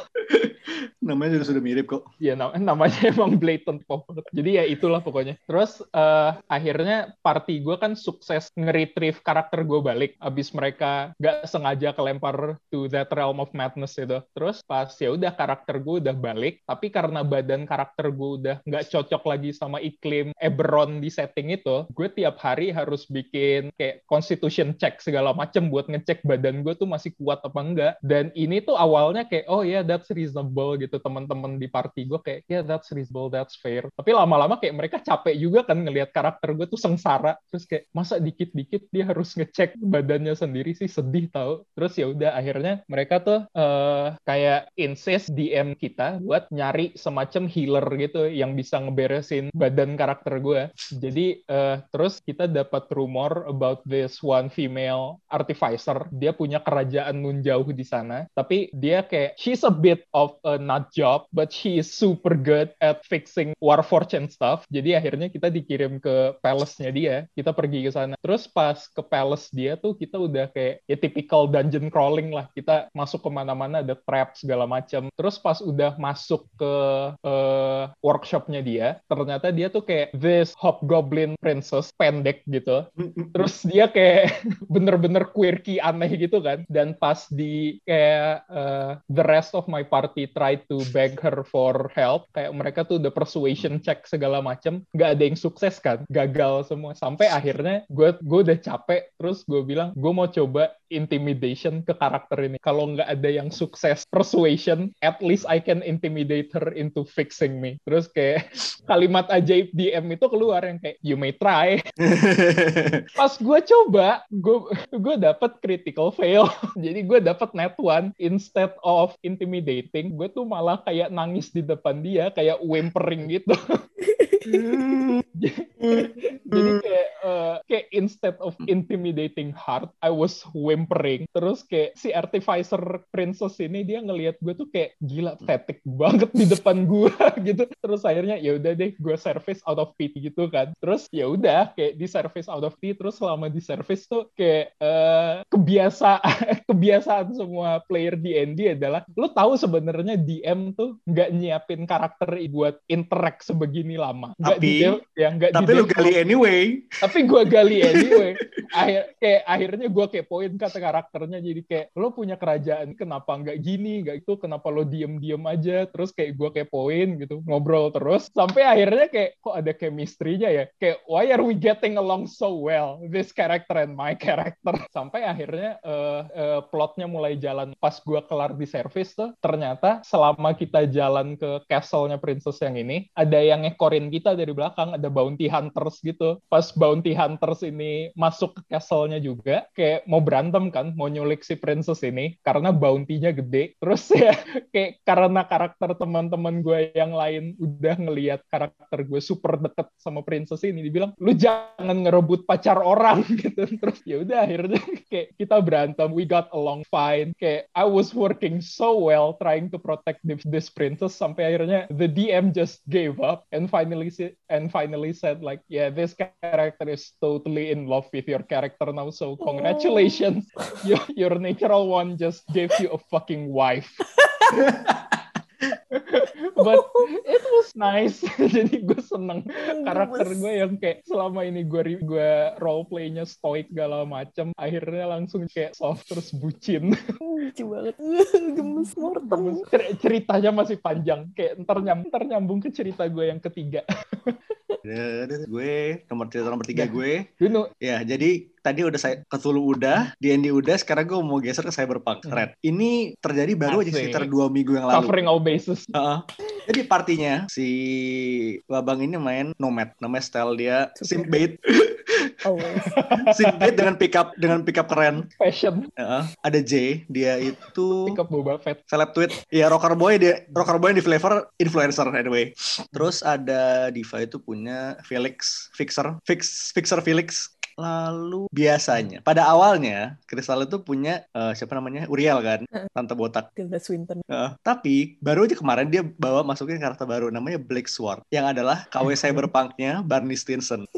Namanya juga sudah mirip kok. Ya nam- namanya emang blatant banget. Jadi ya itulah pokoknya. Terus eh, akhirnya party gue kan sukses nge-retrieve karakter gue balik. Abis mereka gak sengaja kelempar to that realm of madness itu. Terus pas ya udah karakter gue udah balik. Tapi karena badan karakter gue udah nggak cocok lagi sama iklim Eberron di setting itu, gue tiap hari harus bikin kayak constitution check segala macem buat ngecek badan gue tuh masih kuat apa enggak. Dan ini tuh awalnya kayak oh ya that's reasonable gitu teman-teman di party gue kayak ya that's reasonable that's fair. Tapi lama-lama kayak mereka capek juga kan ngelihat karakter gue tuh sengsara. Terus kayak masa dikit-dikit dia harus ngecek badannya sendiri sih sedih tau. Terus ya udah akhirnya mereka tuh eh, kayak insist DM kita buat nyari semacam healer gitu yang bisa ngeberesin badan karakter gue. Jadi eh, terus kita dapat rumor about this one female artificer. Dia punya kerajaan nun jauh di sana. Tapi dia kayak she's a bit of a nut job, but she is super good at fixing warforged and stuff. Jadi akhirnya kita dikirim ke palace-nya dia. Kita pergi ke sana. Terus pas ke palace dia tuh kita udah kayak ya typical dungeon crawling lah. Kita masuk ke mana-mana ada trap segala macam. Terus pas udah masuk ke eh, workshopnya dia, ternyata dia tuh kayak this hobgoblin princess pendek gitu. Terus dia kayak bener-bener quirky aneh gitu kan. Dan pas di kayak eh, the rest of my party try to beg her for help kayak mereka tuh udah persuasion check segala macem nggak ada yang sukses kan. Gagal semua. Sampai akhirnya gue gue udah capek. Terus gue bilang gue mau coba intimidation ke karakter ini. Kalau nggak ada yang sukses persuasion at least I can intimidate her into fixing me. Terus kayak kalimat ajaib DM itu keluar yang kayak you may try. Pas gue coba gue gue dapet critical fail. Jadi gue dapet net one instead of intimidating gue tuh malah kayak nangis di depan dia kayak whimpering gitu jadi kayak uh, kayak instead of intimidating heart I was whimpering. Terus kayak si artificer princess ini dia ngelihat gue tuh kayak gila pathetic banget di depan gue gitu. Terus akhirnya ya udah deh gue service out of pity gitu kan. Terus ya udah kayak di service out of pity terus selama di service tuh kayak uh, kebiasa kebiasaan semua player di ND adalah lo tahu sebenarnya DM tuh nggak nyiapin karakter buat interact sebegini lama. Nggak Tapi- di ya nggak Tapi lu gali anyway. tapi gue gali anyway. Akhir kayak akhirnya gue kepoin kata karakternya. Jadi kayak lo punya kerajaan kenapa nggak gini? Nggak itu kenapa lo diem diem aja? Terus kayak gue kepoin gitu ngobrol terus. Sampai akhirnya kayak kok ada chemistry-nya ya? Kayak why are we getting along so well? This character and my character. Sampai akhirnya eh, eh, plotnya mulai jalan. Pas gue kelar di service tuh ternyata selama kita jalan ke castle-nya princess yang ini ada yang ngekorin kita dari belakang ada bounty hunters gitu. Pas bounty hunters ini masuk ke castle-nya juga kayak mau berantem kan mau nyulik si princess ini karena bounty-nya gede. Terus ya kayak karena karakter teman-teman gue yang lain udah ngelihat karakter gue super deket sama princess ini dibilang lu jangan ngerebut pacar orang gitu. Terus ya udah akhirnya kayak kita berantem we got along fine. Kayak I was working so well trying to protect this, princess sampai akhirnya the DM just gave up and finally and finally said like yeah this character is totally in love with your character now so congratulations. Your, your natural one just gave you a fucking wife. But it was nice. Jadi gue seneng. Karakter gue yang kayak selama ini gue gue role playnya stoic segala macem akhirnya langsung kayak soft terus bucin. Lucu banget. Gemes mortem. Cer- ceritanya masih panjang. Kayak ntar, nyam, ntar nyambung ke cerita gue yang ketiga gue nomor cerita nomor tiga Nah. gue. Dulu Ya, jadi tadi udah saya Cthulhu udah, D&D udah, sekarang gue mau geser ke Cyberpunk. Hmm. Red. Ini terjadi baru aja Asik. sekitar dua minggu yang lalu. covering all bases Heeh. Jadi partinya si Babang ini main Nomad, namanya style dia. Simpbait, always Simpbait dengan pickup dengan pickup keren. fashion Heeh. Ada J, dia itu pick up Boba Fett seleb tweet. Ya rocker boy dia rocker boy yang di flavor influencer anyway. Terus ada Diva itu punya Felix Fixer, Fix Fixer Felix. Lalu biasanya pada awalnya Crystal itu punya eh, siapa namanya Uriel kan, tante botak. Tilda Swinton Heeh. tapi baru aja kemarin dia bawa masukin karakter baru namanya Black Sword yang adalah KW Cyberpunk-nya Barney Stinson.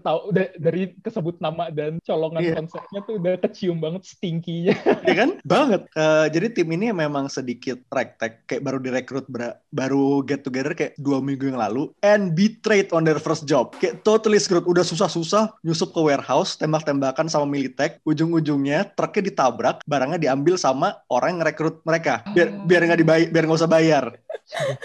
tahu da- dari kesebut nama dan colongan Iya. konsepnya tuh udah kecium banget stinkinya ya kan? Banget. Eh, jadi tim ini memang sedikit ragtag, kayak baru direkrut, bra- baru get together kayak dua minggu yang lalu, and betrayed on their first job. Kayak totally screwed, udah susah-susah nyusup ke warehouse, tembak-tembakan sama militek, ujung-ujungnya truknya ditabrak, barangnya diambil sama orang yang rekrut mereka, biar biar nggak dibayar, biar nggak usah bayar.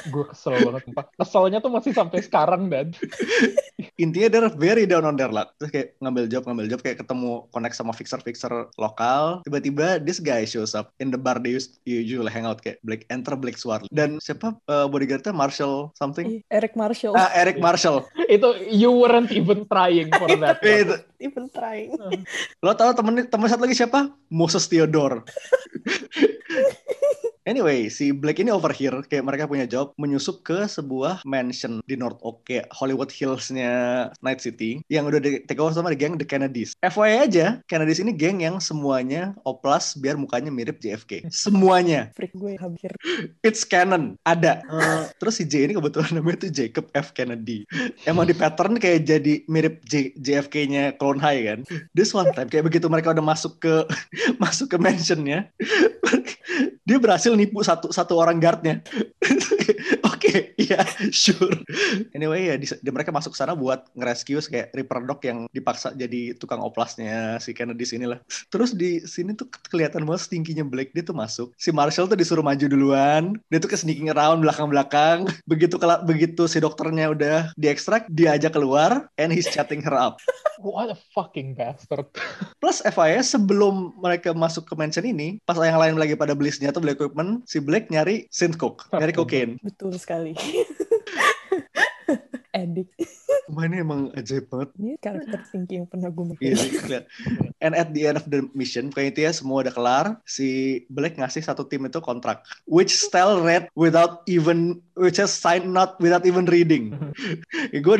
gue kesel banget keselnya tuh masih sampai sekarang dan Intinya they're very down on their luck. Terus kayak ngambil job, ngambil job, kayak ketemu connect sama fixer-fixer lokal. Tiba-tiba this guy shows up in the bar they used usually hang out kayak Black Enter Black Sword. Dan siapa uh, bodyguardnya Marshall something? Ih, Eric Marshall Ah, Eric Marshall. itu you weren't even trying for that itu. even trying Lo tau temen temen satu lagi siapa? Moses Theodore. Anyway, si Black ini over here, kayak mereka punya job menyusup ke sebuah mansion di North Oak, kayak Hollywood Hills-nya Night City, yang udah di take over sama the geng The Kennedys. FYI aja, Kennedys ini geng yang semuanya oplas biar mukanya mirip JFK. Semuanya. freak gue hampir It's canon. Ada. Eh, terus si J ini kebetulan namanya tuh Jacob F. Kennedy. Emang di pattern kayak jadi mirip J- JFK-nya Clone High kan. This one time, kayak begitu mereka udah masuk ke masuk ke mansionnya, dia berhasil nipu satu satu orang guardnya. Iya, sure. Anyway ya, di, di- mereka masuk ke sana buat nge-rescue kayak Reaper Dog yang dipaksa jadi tukang oplasnya si Kennedy sini lah. Terus di sini tuh ke- kelihatan banget stinkinya Blake dia tuh masuk. Si Marshall tuh disuruh maju duluan. Dia tuh ke sneaking around belakang-belakang. Begitu kela- begitu si dokternya udah diekstrak, dia ajak keluar and he's chatting her up. What a fucking bastard. Plus FIS sebelum mereka masuk ke mansion ini, pas yang lain lagi pada beli senjata, beli equipment, si Blake nyari synth coke, nyari cocaine. Betul sekali. Edik. Wah ini emang ajaib banget. Ini karakter thinking yang pernah gue Iya sih, lihat. And at the end of the mission, kayak itu ya semua udah kelar, si Blake ngasih satu tim itu kontrak, which Stell read without even, which has signed not without even reading. gue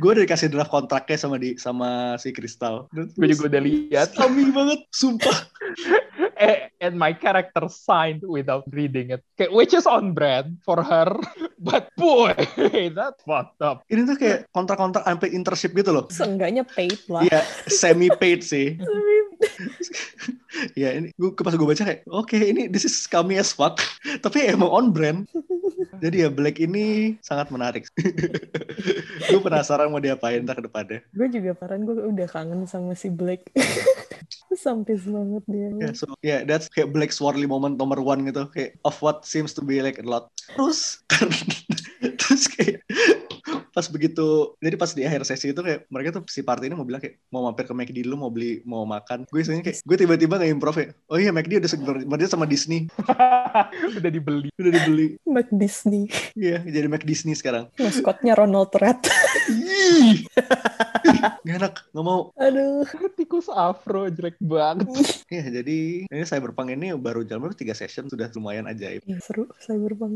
gue udah dikasih draft kontraknya sama di sama si Crystal. Gue juga udah lihat. Kami banget, sumpah. Eh, and my character signed without reading it. Kayak, which is on brand for her. But boy, that fucked up. Ini tuh kayak kontrak-kontrak unpaid internship gitu loh. Seenggaknya paid lah. Iya, semi paid sih. Iya, ini gue pas gue baca kayak, oke ini this is kami as fuck, tapi emang on brand. Jadi ya Black ini sangat menarik. gue penasaran mau diapain ntar ke depannya. Gue juga paran gue udah kangen sama si Blake. Sampis banget dia. Ya, so yeah, that's kayak Black Swordly moment nomor one gitu, kayak of what seems to be like a lot. Terus, terus kayak pas begitu, jadi pas di akhir sesi itu kayak mereka tuh si party ini mau bilang kayak mau mampir ke McD dulu mau beli mau makan. Gue istilahnya kayak gue tiba-tiba nggak improv ya. Oh iya McD udah sebenarnya sama Disney, udah dibeli. udah dibeli. Mac Disney. Iya, jadi Mac Disney sekarang. Maskotnya Ronald Rat. Ih, Gak enak, gak mau. Aduh. Tikus afro jelek banget. Iya, jadi ini Cyberpunk ini baru jalan berapa? tiga session sudah lumayan ajaib. Ya, seru Cyberpunk.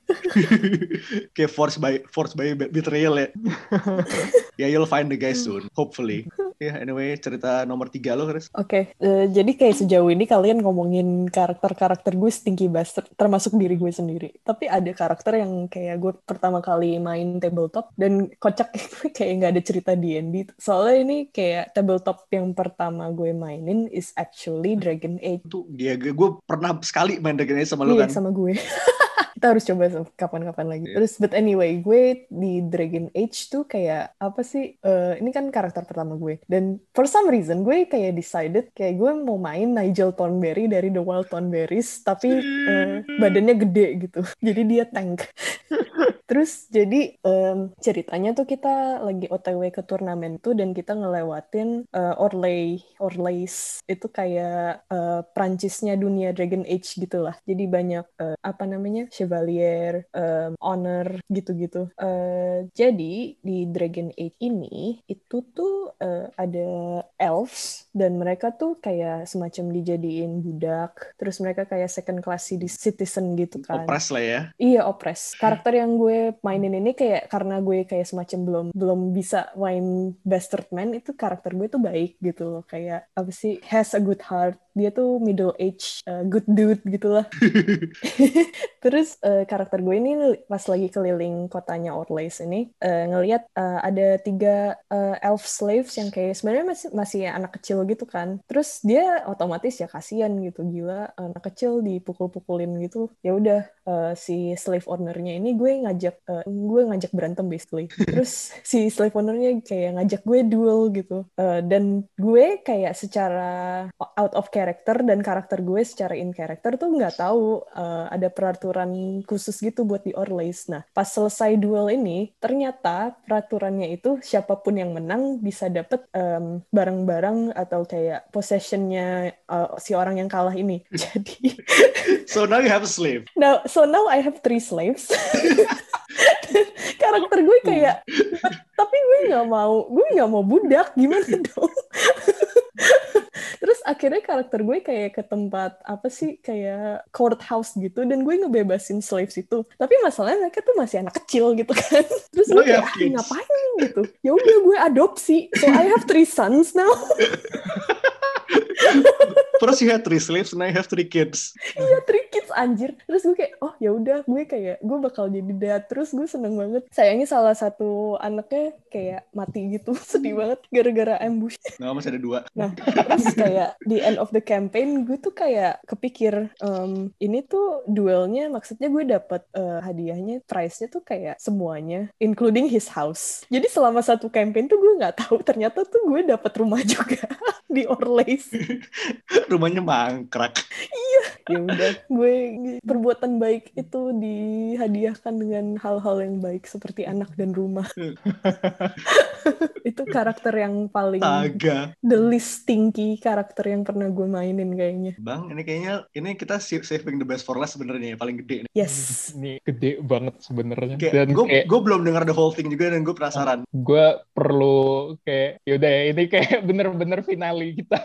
Kayak force by force by betrayal ya. ya you'll find the guy soon, hopefully. Ya anyway, cerita nomor tiga lo, Chris. Oke, eh, jadi kayak sejauh ini kalian ngomongin karakter-karakter gue stinky bastard, termasuk diri gue sendiri. Tapi ada karakter yang kayak gue pertama kali main tabletop dan kocak kayak nggak ada cerita D&D. Soalnya ini kayak tabletop yang pertama gue mainin is actually Dragon Age. Itu dia gue pernah sekali main Dragon Age sama lo Iya, kan. sama gue. Kita harus coba kapan-kapan lagi. Iya. Terus, but anyway, gue di Dragon Age tuh kayak apa sih? eh, ini kan karakter pertama gue. Dan for some reason gue kayak decided kayak gue mau main Nigel Thornberry dari The Wild Thornberries, tapi eh, badannya gede gitu. Jadi dia tank. Terus jadi em, ceritanya tuh kita lagi OTW ke turnamen tuh dan kita ngelewatin eh, Orley Orleys itu kayak eh, Prancisnya dunia Dragon Age gitu lah. Jadi banyak eh, apa namanya Chevalier, em, Honor gitu-gitu. Eh, jadi di Dragon Age ini itu tuh eh, ada elves dan mereka tuh kayak semacam dijadiin budak. Terus mereka kayak second class citizen gitu kan. Oppress lah ya. Iya, Oppress. Karakter yang gue mainin ini kayak karena gue kayak semacam belum belum bisa main Bastard Man itu karakter gue tuh baik gitu loh. Kayak apa sih? Has a good heart. Dia tuh middle age uh, good dude gitu lah. Terus eh, karakter gue ini pas lagi keliling kotanya Orleans ini eh, ngelihat eh, ada tiga eh, elf slaves yang kayak sebenarnya masih masih anak kecil gitu kan. Terus dia otomatis ya kasihan gitu gila anak kecil dipukul-pukulin gitu. Ya udah eh, si slave ownernya ini gue ngajak eh, gue ngajak berantem basically. Terus si slave ownernya kayak ngajak gue duel gitu. Eh, dan gue kayak secara out of character dan karakter gue secara in character tuh nggak tahu eh, ada peraturan khusus gitu buat di Orleans. Nah, pas selesai duel ini, ternyata peraturannya itu siapa pun yang menang bisa dapet em, barang-barang atau kayak possessionnya eh, si orang yang kalah ini. Jadi, So now you have a slave. now so now I have three slaves. karakter gue kayak, tapi gue nggak mau, gue nggak mau budak, gimana dong? Terus akhirnya karakter gue kayak ke tempat apa sih kayak courthouse gitu dan gue ngebebasin slaves itu. Tapi masalahnya mereka tuh masih anak kecil gitu kan. Terus Oh, gue ya, kayak "Ah, kids." ngapain gitu. Ya udah gue adopsi. So I have three sons now. First you had three slaves, now you have three kids. Iya three kids anjir terus gue kayak oh ya udah gue kayak gue bakal jadi dad terus gue seneng banget sayangnya salah satu anaknya kayak mati gitu sedih banget gara-gara ambush Nah, masih ada dua. Nah, terus kayak di end of the campaign gue tuh kayak kepikir em, ini tuh duelnya maksudnya gue dapet eh, hadiahnya prize-nya tuh kayak semuanya including his house. Jadi selama satu campaign tuh gue nggak tahu ternyata tuh gue dapet rumah juga di Orleans. Rumahnya mangkrak. ya udah gue perbuatan baik itu dihadiahkan dengan hal-hal yang baik seperti anak dan rumah. itu karakter yang paling Taga. the least stinky karakter yang pernah gue mainin kayaknya. Bang, ini kayaknya ini kita sa- saving the best for last sebenarnya yang paling gede nih. Yes. Ini gede banget sebenarnya. Dan Kayak gue kayak gue belum dengar the whole thing juga dan gue penasaran. gue perlu kayak yaudah ya ini kayak bener-bener finale kita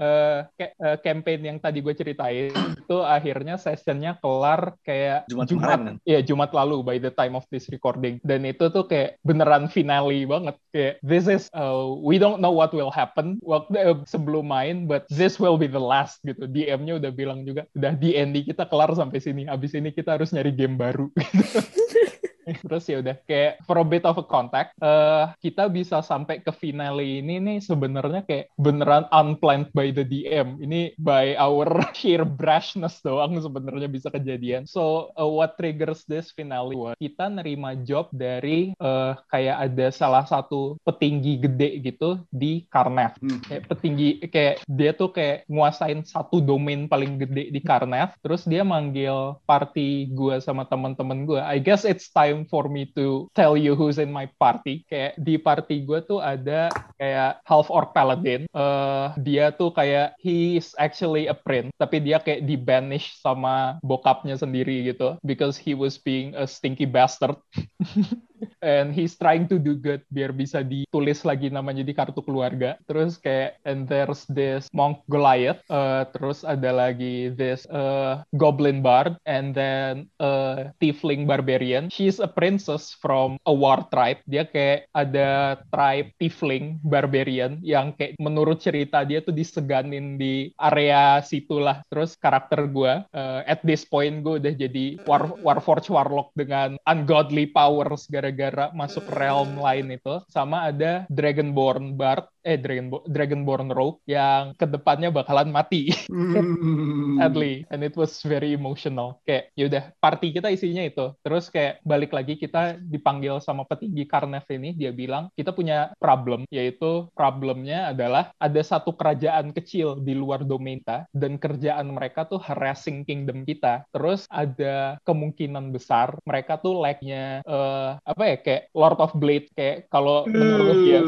eh, campaign yang tadi gue ceritain itu akhirnya sessionnya kelar kayak Jumat kemarin kan? Iya Jumat lalu by the time of this recording. Dan itu tuh kayak beneran finale banget. Kayak this is uh, we don't know what will happen. Waktu eh, sebelum main but this will be the last gitu. DM-nya udah bilang juga udah di ending kita kelar sampai sini. Abis ini kita harus nyari game baru Terus ya udah kayak for a bit of a contact, eh kita bisa sampai ke finale ini nih sebenarnya kayak beneran unplanned by the DM. Ini by our sheer brashness doang sebenarnya bisa kejadian. So uh, what triggers this finale was kita nerima job dari eh, kayak ada salah satu petinggi gede gitu di Karnev Hmm. kayak petinggi kayak dia tuh kayak nguasain satu domain paling gede di Karnev terus dia manggil party gua sama teman-teman gua I guess it's time for me to tell you who's in my party. Kayak di party gua tuh ada kayak half orc paladin. Eh dia tuh kayak he's actually a prince tapi dia kayak di banish sama bokapnya sendiri gitu. Because he was being a stinky bastard and he's trying to do good biar bisa ditulis lagi namanya di kartu keluarga. Terus kayak and there's this monk Goliath, uh, terus ada lagi this uh, goblin bard and then a tiefling barbarian. She's a princess from a war tribe. Dia kayak ada tribe tiefling barbarian yang kayak menurut cerita dia tuh diseganin di area situlah. Terus karakter gue uh, at this point gue udah jadi war warforged warlock dengan ungodly powers gara-gara masuk realm lain itu sama ada dragonborn bard eh dragon dragonborn rogue yang ke depannya bakalan mati. Hmm. sadly and it was very emotional. Kayak yaudah party kita isinya itu. Terus kayak balik lagi kita dipanggil sama petinggi Karnev ini dia bilang kita punya problem yaitu problemnya adalah ada satu kerajaan kecil di luar domain kita dan kerjaan mereka tuh harassing kingdom kita. Terus ada kemungkinan besar mereka tuh like-nya eh, apa ya kayak Lord of Blade. Kayak kalau menurut dia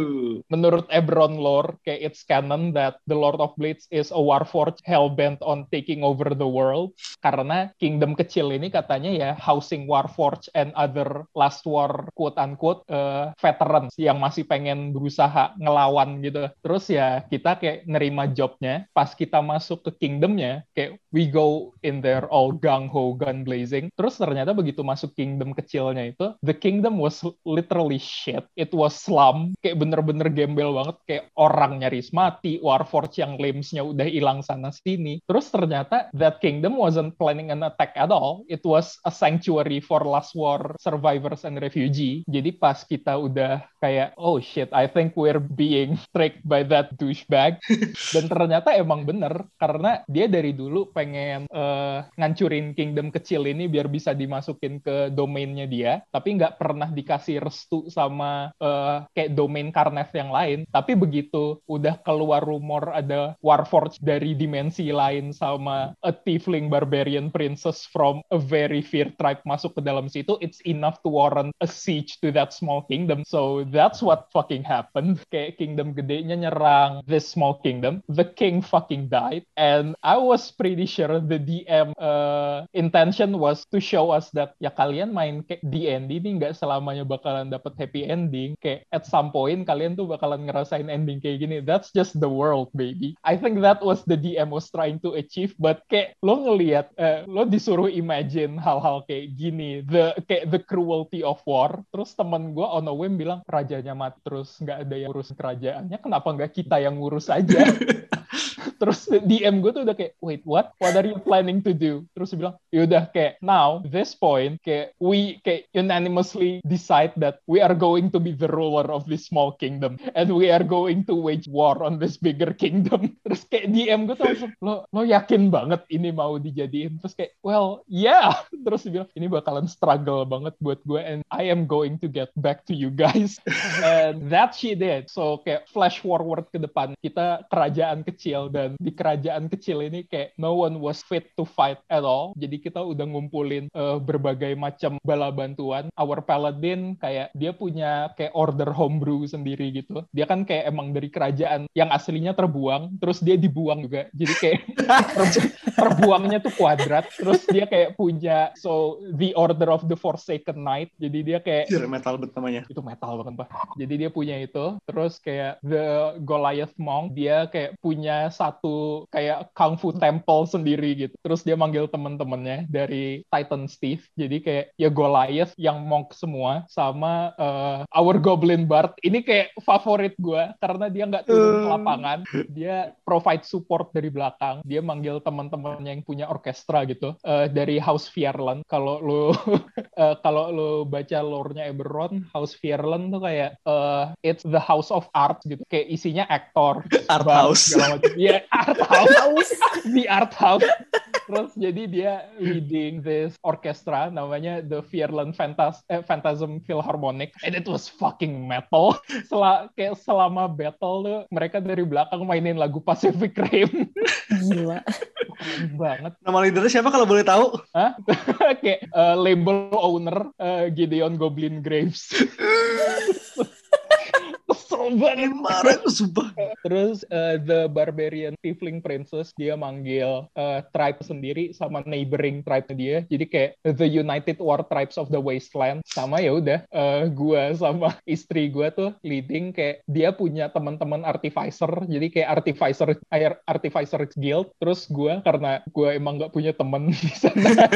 menurut Ebron lore, kayak it's canon that the Lord of Blades is a warforged hellbent on taking over the world. Karena kingdom kecil ini katanya ya housing warforged and other last war quote unquote uh, veterans yang masih pengen berusaha ngelawan gitu. Terus ya kita kayak nerima jobnya. Pas kita masuk ke kingdomnya, kayak we go in there all gung ho gun blazing. Terus ternyata begitu masuk kingdom kecilnya itu, the kingdom was literally shit. It was slum, kayak bener-bener gembel banget kayak orang nyaris mati, Warforged yang limbs-nya udah hilang sana sini. Terus ternyata that kingdom wasn't planning an attack at all. It was a sanctuary for last war survivors and refugee. Jadi pas kita udah kayak oh shit, I think we're being tricked by that douchebag. Dan ternyata emang bener karena dia dari dulu pengen eh, ngancurin kingdom kecil ini biar bisa dimasukin ke domainnya dia, tapi nggak pernah dikasih restu sama eh, kayak domain Karnev yang lain. Tapi begitu udah keluar rumor ada Warforged dari dimensi lain sama a tiefling barbarian princess from a very fear tribe masuk ke dalam situ, it's enough to warrant a siege to that small kingdom. So that's what fucking happened. Kayak kingdom gedenya nyerang this small kingdom. The king fucking died. And I was pretty sure the DM uh, intention was to show us that ya kalian main kayak D&D nih nggak selamanya bakalan dapat happy ending. Kayak at some point kalian tuh bakalan ngerasain ending kayak gini. That's just the world, baby. I think that was the DM was trying to achieve. But kayak lo ngelihat, eh, lo disuruh imagine hal-hal kayak gini. The kayak the cruelty of war. Terus temen gue on a whim bilang rajanya mati terus nggak ada yang ngurus kerajaannya. Kenapa nggak kita yang ngurus aja? terus DM gue tuh udah kayak wait what? What are you planning to do? Terus dia bilang yaudah kayak now this point kayak we kayak unanimously decide that we are going to be the ruler of this small kingdom and we are going to wage war on this bigger kingdom. Terus kayak DM gue tuh langsung lo lo yakin banget ini mau dijadiin? Terus kayak well yeah. Terus dia bilang ini bakalan struggle banget buat gue and I am going to get back to you guys. And that she did. So kayak flash forward ke depan kita kerajaan kecil dan di kerajaan kecil ini kayak no one was fit to fight at all. Jadi kita udah ngumpulin uh, berbagai macam bala bantuan. Our paladin kayak dia punya kayak order homebrew sendiri gitu. Dia kan kayak emang dari kerajaan yang aslinya terbuang terus dia dibuang juga. Jadi kayak terbuangnya tuh kuadrat. Terus dia kayak punya so the order of the forsaken knight. Jadi dia kayak metal bet namanya. Itu metal banget pak. Jadi dia punya itu. Terus kayak the Goliath monk dia kayak punya satu kayak kung fu temple sendiri gitu. Terus dia manggil temen-temennya dari Titan Steve. Jadi kayak ya Goliath yang monk semua sama uh, our Goblin Bard. Ini kayak favorit gue karena dia nggak turun ke lapangan. Dia provide support dari belakang. Dia manggil teman-temannya yang punya orkestra gitu uh, dari House Fierland kalau lo uh, kalau lo baca lore-nya Eberron House Fierland tuh kayak uh, it's the house of art gitu. Kayak isinya aktor art house. ya yeah, art house the art house terus jadi dia leading this orchestra namanya the Fierland Fantas eh, Phantasm Philharmonic. And it was fucking metal. Sel kayak selama battle tuh mereka dari belakang mainin lagu Pacific Rim. Gila. Banget. Nama leadernya siapa kalau boleh tahu? Hah? kayak uh, label owner uh, Gideon Goblin Graves kesel banget marah aku sumpah. Terus uh, the barbarian tiefling princess dia manggil uh, tribe sendiri sama neighboring tribe dia. Jadi kayak the united war tribes of the wasteland sama ya udah uh, gua sama istri gua tuh leading kayak dia punya teman-teman artificer. Jadi kayak artificer artificer guild. Terus gua karena gua emang nggak punya temen di sana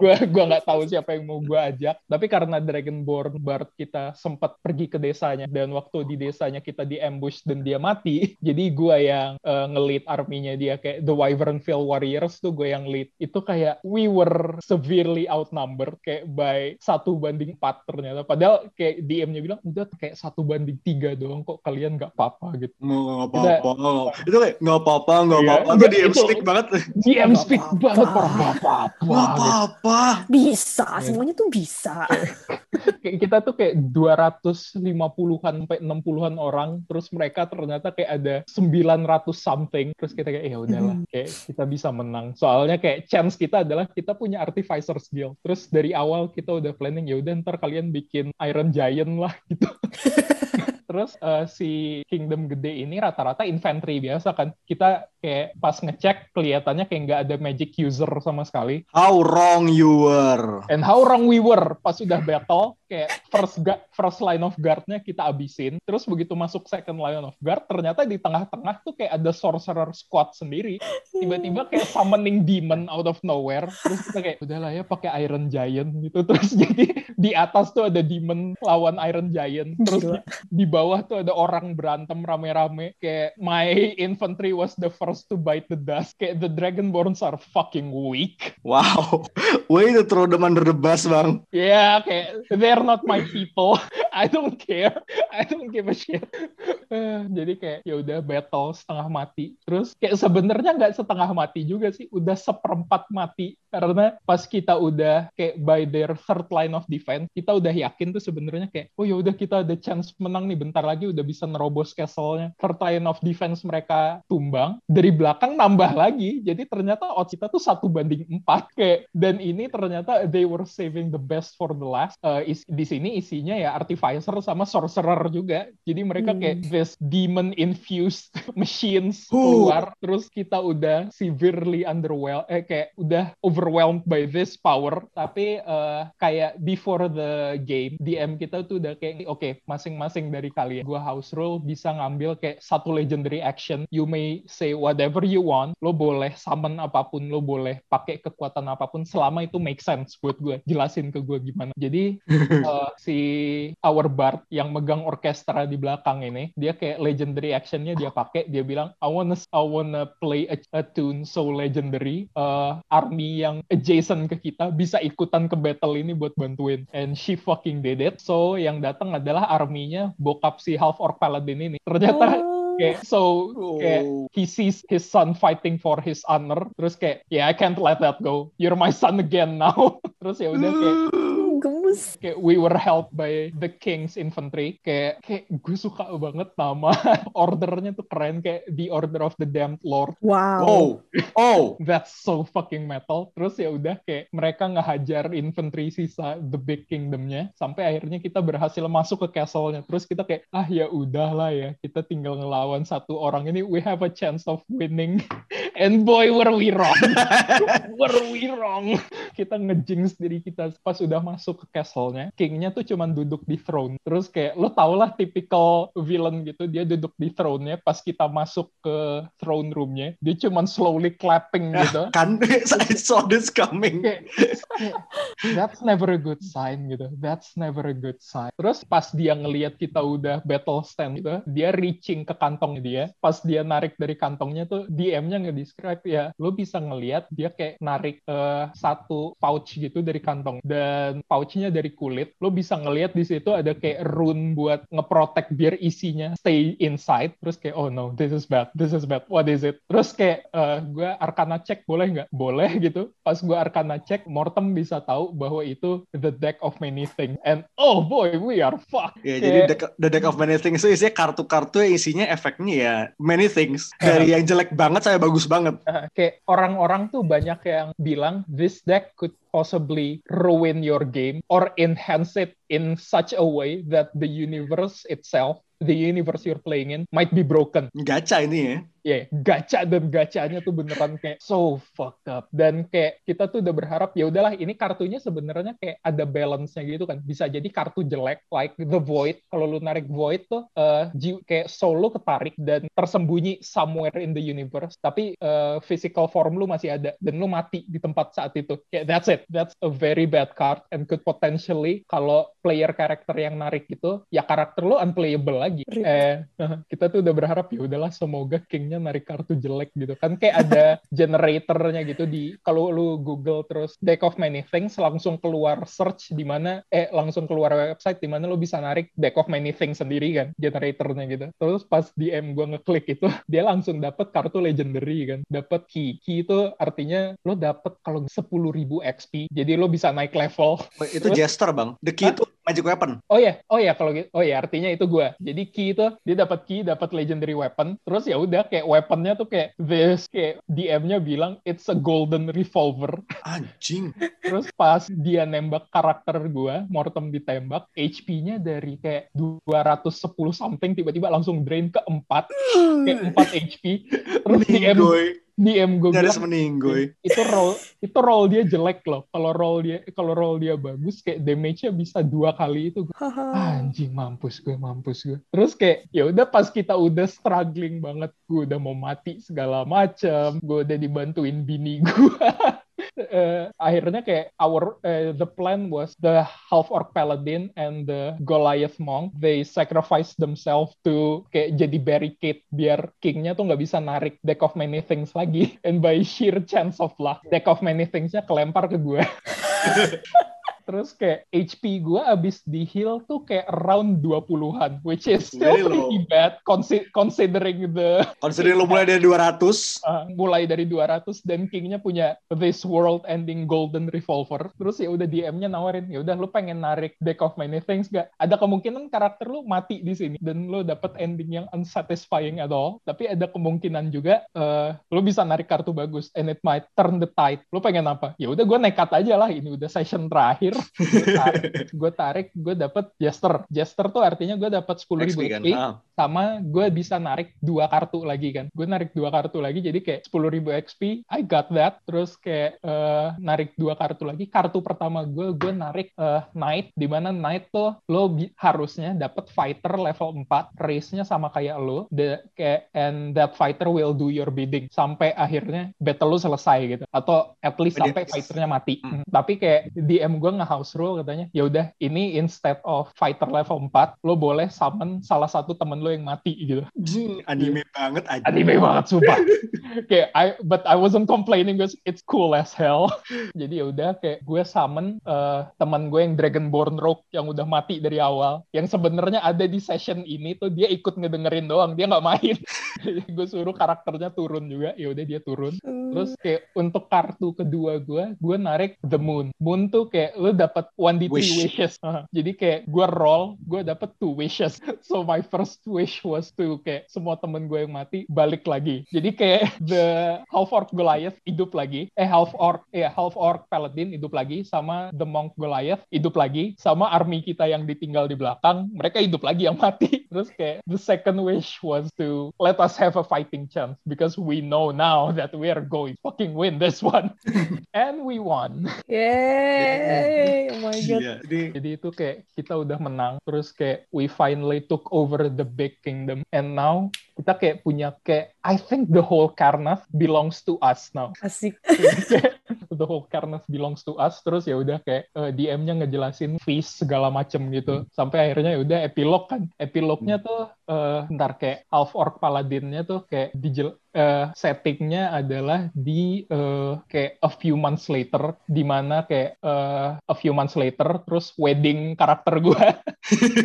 gua gua nggak tahu siapa yang mau gua ajak. Tapi karena dragonborn bard kita sempat pergi ke desanya dan waktu di desanya kita di ambush dan dia mati jadi gue yang uh, ngelit arminya dia kayak the Wyvernville Warriors tuh gue yang lead. Itu kayak we were severely outnumbered kayak by satu banding empat ternyata. Padahal kayak DM-nya bilang udah kayak satu banding tiga doang kok kalian nggak apa-apa gitu. Nggak apa-apa. Itu kayak nggak apa-apa nggak iya, apa-apa. Itu DM stick banget. DM stick banget. Nggak apa-apa. Nggak apa-apa. Bisa semuanya tuh bisa. Kita tuh kayak 250-an sampai 60-an orang terus mereka ternyata kayak ada 900 something terus kita kayak ya udahlah kayak kita bisa menang. Soalnya kayak chance kita adalah kita punya artificer skill. Terus dari awal kita udah planning ya udah ntar kalian bikin Iron Giant lah gitu. Terus uh, si Kingdom gede ini rata-rata infantry biasa kan. Kita kayak pas ngecek kelihatannya kayak nggak ada magic user sama sekali. How wrong you were. And how wrong we were pas sudah battle kayak first guard, first line of guard-nya kita abisin terus begitu masuk second line of guard ternyata di tengah-tengah tuh kayak ada sorcerer squad sendiri. Tiba-tiba kayak summoning demon out of nowhere terus kita kayak udahlah ya pakai Iron Giant gitu. Terus jadi di atas tuh ada demon lawan Iron Giant terus di, di bawah tuh ada orang berantem rame-rame kayak my infantry was the first to bite the dust. Kayak the Dragonborns are fucking weak. Wow. Way to throw them under the bus bang. Ya yeah, kayak they're not my people I don't care. I don't give a shit. Jadi kayak ya udah battle setengah mati. Terus kayak sebenarnya nggak setengah mati juga sih udah seperempat mati. Karena pas kita udah kayak by their third line of defense kita udah yakin tuh sebenarnya kayak oh ya udah kita ada chance menang nih bentar lagi udah bisa nerobos castle-nya. Third line of defense mereka tumbang. Dari belakang nambah lagi. Jadi ternyata odds kita tuh satu banding empat. Kayak dan ini ternyata they were saving the best for the last. Uh, is, di sini isinya ya artificer sama sorcerer juga. Jadi mereka kayak hmm. this demon infused machines keluar terus kita udah severely underwhelmed eh kayak udah overwhelmed by this power. Tapi uh, kayak before the game DM kita tuh udah kayak oke okay, masing-masing dari kalian gua house rule bisa ngambil kayak satu legendary action. You may say whatever you want. Lo boleh summon apa pun lo boleh pakai kekuatan apa pun selama itu make sense buat gue jelasin ke gue gimana. Jadi uh, si our bard yang megang orkestra di belakang ini dia kayak legendary actionnya dia pakai. Dia bilang I wanna I wanna play a, a tune so legendary. Uh, army yang adjacent ke kita bisa ikutan ke battle ini buat bantuin. And she fucking did it. So yang datang adalah arminya bokap si half orc paladin ini. Ternyata Oh. kayak so kayak Oh. he sees his son fighting for his honor. Terus kayak yeah I can't let that go. You're my son again now. Terus ya udah kayak Gemes. kayak we were helped by the king's infantry. Kayak kayak gue suka banget nama ordernya tuh keren. Kayak the order of the damned lord. Wow. Oh, oh, that's so fucking metal. Terus ya udah kayak mereka ngehajar infantry sisa the big kingdomnya. Sampai akhirnya kita berhasil masuk ke castle-nya. Terus kita kayak ah ya udahlah ya. Kita tinggal ngelawan satu orang ini. We have a chance of winning. And boy were we wrong. Were we wrong. Kita ngejinx diri kita pas udah masuk ke castle-nya kingnya tuh cuman duduk di throne terus kayak lo tau lah typical villain gitu dia duduk di throne-nya pas kita masuk ke throne room-nya dia cuman slowly clapping gitu kan I saw this coming. kayak, that's never a good sign gitu. That's never a good sign. Terus pas dia ngelihat kita udah battle stand gitu dia reaching ke kantong dia. Pas dia narik dari kantongnya tuh DM-nya nge-describe ya lo bisa ngelihat dia kayak narik eh, satu pouch gitu dari kantong. Dan pouchnya dari kulit. Lo bisa ngelihat di situ ada kayak rune buat ngeprotect biar isinya stay inside. Terus kayak oh no this is bad. This is bad. What is it? Terus kayak eh, gue arcana check boleh nggak? Boleh gitu. Pas gue arcana check Mortem bisa tahu bahwa itu the deck of many things and oh boy we are fucked Ya, jadi deck, the deck of many things itu isinya kartu-kartu yang isinya efeknya ya many things. Dari yang jelek banget sampai bagus banget. Uh, kayak orang-orang tuh banyak yang bilang this deck could possibly ruin your game or enhance it in such a way that the universe itself the universe you're playing in might be broken Gacha ini ya. Ya gacha dan gacanya tuh beneran kayak so fucked up. Dan kayak kita tuh udah berharap ya udahlah ini kartunya sebenarnya kayak ada balance-nya gitu kan. Bisa jadi kartu jelek like the void. Kalau lu narik void tuh eh, ji- kayak soul lu ketarik dan tersembunyi somewhere in the universe. Tapi eh, physical form lu masih ada dan lu mati di tempat saat itu. Kayak that's it. That's a very bad card and could potentially kalau player karakter yang narik itu ya karakter lu unplayable lagi. Eh kita tuh udah berharap ya udahlah semoga kingnya narik kartu jelek gitu kan kayak ada generatornya gitu di kalau lu Google terus deck of many things langsung keluar search di mana eh langsung keluar website di mana lu bisa narik deck of many things sendiri kan generatornya gitu terus pas DM gua ngeklik itu dia langsung dapet kartu legendary kan dapet key key itu artinya lo dapet kalau 10.000 XP jadi lo bisa naik level Itu Terus? Jester bang. The key itu magic weapon. Oh ya, oh ya kalau gitu, oh ya artinya itu gua. Jadi key itu dia dapat key, dapat legendary weapon. Terus ya udah kayak weaponnya tuh kayak this kayak DM-nya bilang it's a golden revolver. Anjing. Terus pas dia nembak karakter gua, Mortem ditembak, HP-nya dari kayak 210 something tiba-tiba langsung drain ke 4, kayak 4 HP. Terus DM. DM gue Nyaris bilang meninggoy. itu roll itu roll dia jelek loh. Kalau roll dia kalau roll dia bagus kayak damage-nya bisa dua kali itu Haha. anjing mampus gue mampus gue terus kayak ya udah pas kita udah struggling banget gue udah mau mati segala macam gue udah dibantuin bini gue Eh, akhirnya kayak our eh, the plan was the half orc paladin and the Goliath monk they sacrificed themselves to kayak jadi barricade biar kingnya tuh nggak bisa narik deck of many things lagi. And by sheer chance of luck deck of many thingsnya kelempar ke gue Terus kayak HP gue abis di heal tuh kayak around 20-an, which is still low. pretty bad consi- considering the Considering lo mulai dari 200. uh, mulai dari 200 dan Kingnya punya this world ending golden revolver. Terus ya udah DM-nya nawarin, ya udah lu pengen narik deck of many things gak? Ada kemungkinan karakter lu mati di sini dan lu dapet ending yang unsatisfying at all. Tapi ada kemungkinan juga uh, lu bisa narik kartu bagus and it might turn the tide. Lu pengen apa? Ya udah gue nekat aja lah, ini udah session terakhir. Gue tarik, gue tarik, gue dapet Jester. Jester tuh artinya gue dapet 10.000 XP kan. XP Ah. sama gue bisa narik dua kartu lagi kan gue narik dua kartu lagi jadi kayak 10.000 XP I got that terus kayak eh, narik dua kartu lagi kartu pertama gue gue narik eh, Knight di mana Knight tuh lo harusnya dapat fighter level 4 race-nya sama kayak lo the kayak and that fighter will do your bidding sampai akhirnya battle lo selesai gitu atau at least sampai fighternya mati Hmm. tapi kayak DM gue nge-house rule katanya, ya udah ini instead of fighter level 4, lo boleh summon salah satu temen lo yang mati gitu. Anime banget aja. Anime banget sumpah. kayak I but I wasn't complaining because it's cool as hell. Jadi ya udah kayak gue summon uh, teman gue yang Dragonborn Rogue yang udah mati dari awal. Yang sebenarnya ada di session ini tuh dia ikut ngedengerin doang, dia nggak main. gue suruh karakternya turun juga, ya udah dia turun. Terus kayak untuk kartu kedua gue, gue narik The Moon. Moon tuh kayak lo dapet one d three Wish. wishes. Uh, Jadi kayak gue roll, gue dapet two wishes. So my first wish was to kayak semua temen gue yang mati balik lagi. Jadi kayak the half orc Goliath hidup lagi, eh half orc ya half orc paladin hidup lagi, sama the monk Goliath hidup lagi, sama army kita yang ditinggal di belakang, mereka hidup lagi yang mati. Terus kayak the second wish was to let us have a fighting chance because we know now that we are going fucking win this one. And we won. Yay! Oh my god. Iya, ini Jadi itu kayak kita udah menang, terus kayak we finally took over the big kingdom, and now kita kayak punya kayak I think the whole Karnath belongs to us now. Asik. The whole Karnath belongs to us, terus ya udah kayak eh, DM-nya ngejelasin fees segala macem gitu, sampai akhirnya ya udah epilog kan, epilognya tuh eh, ntar kayak half orc paladinnya tuh kayak dijel eh, settingnya adalah di eh, kayak a few months later, di mana kayak eh, a few months later, terus wedding karakter gue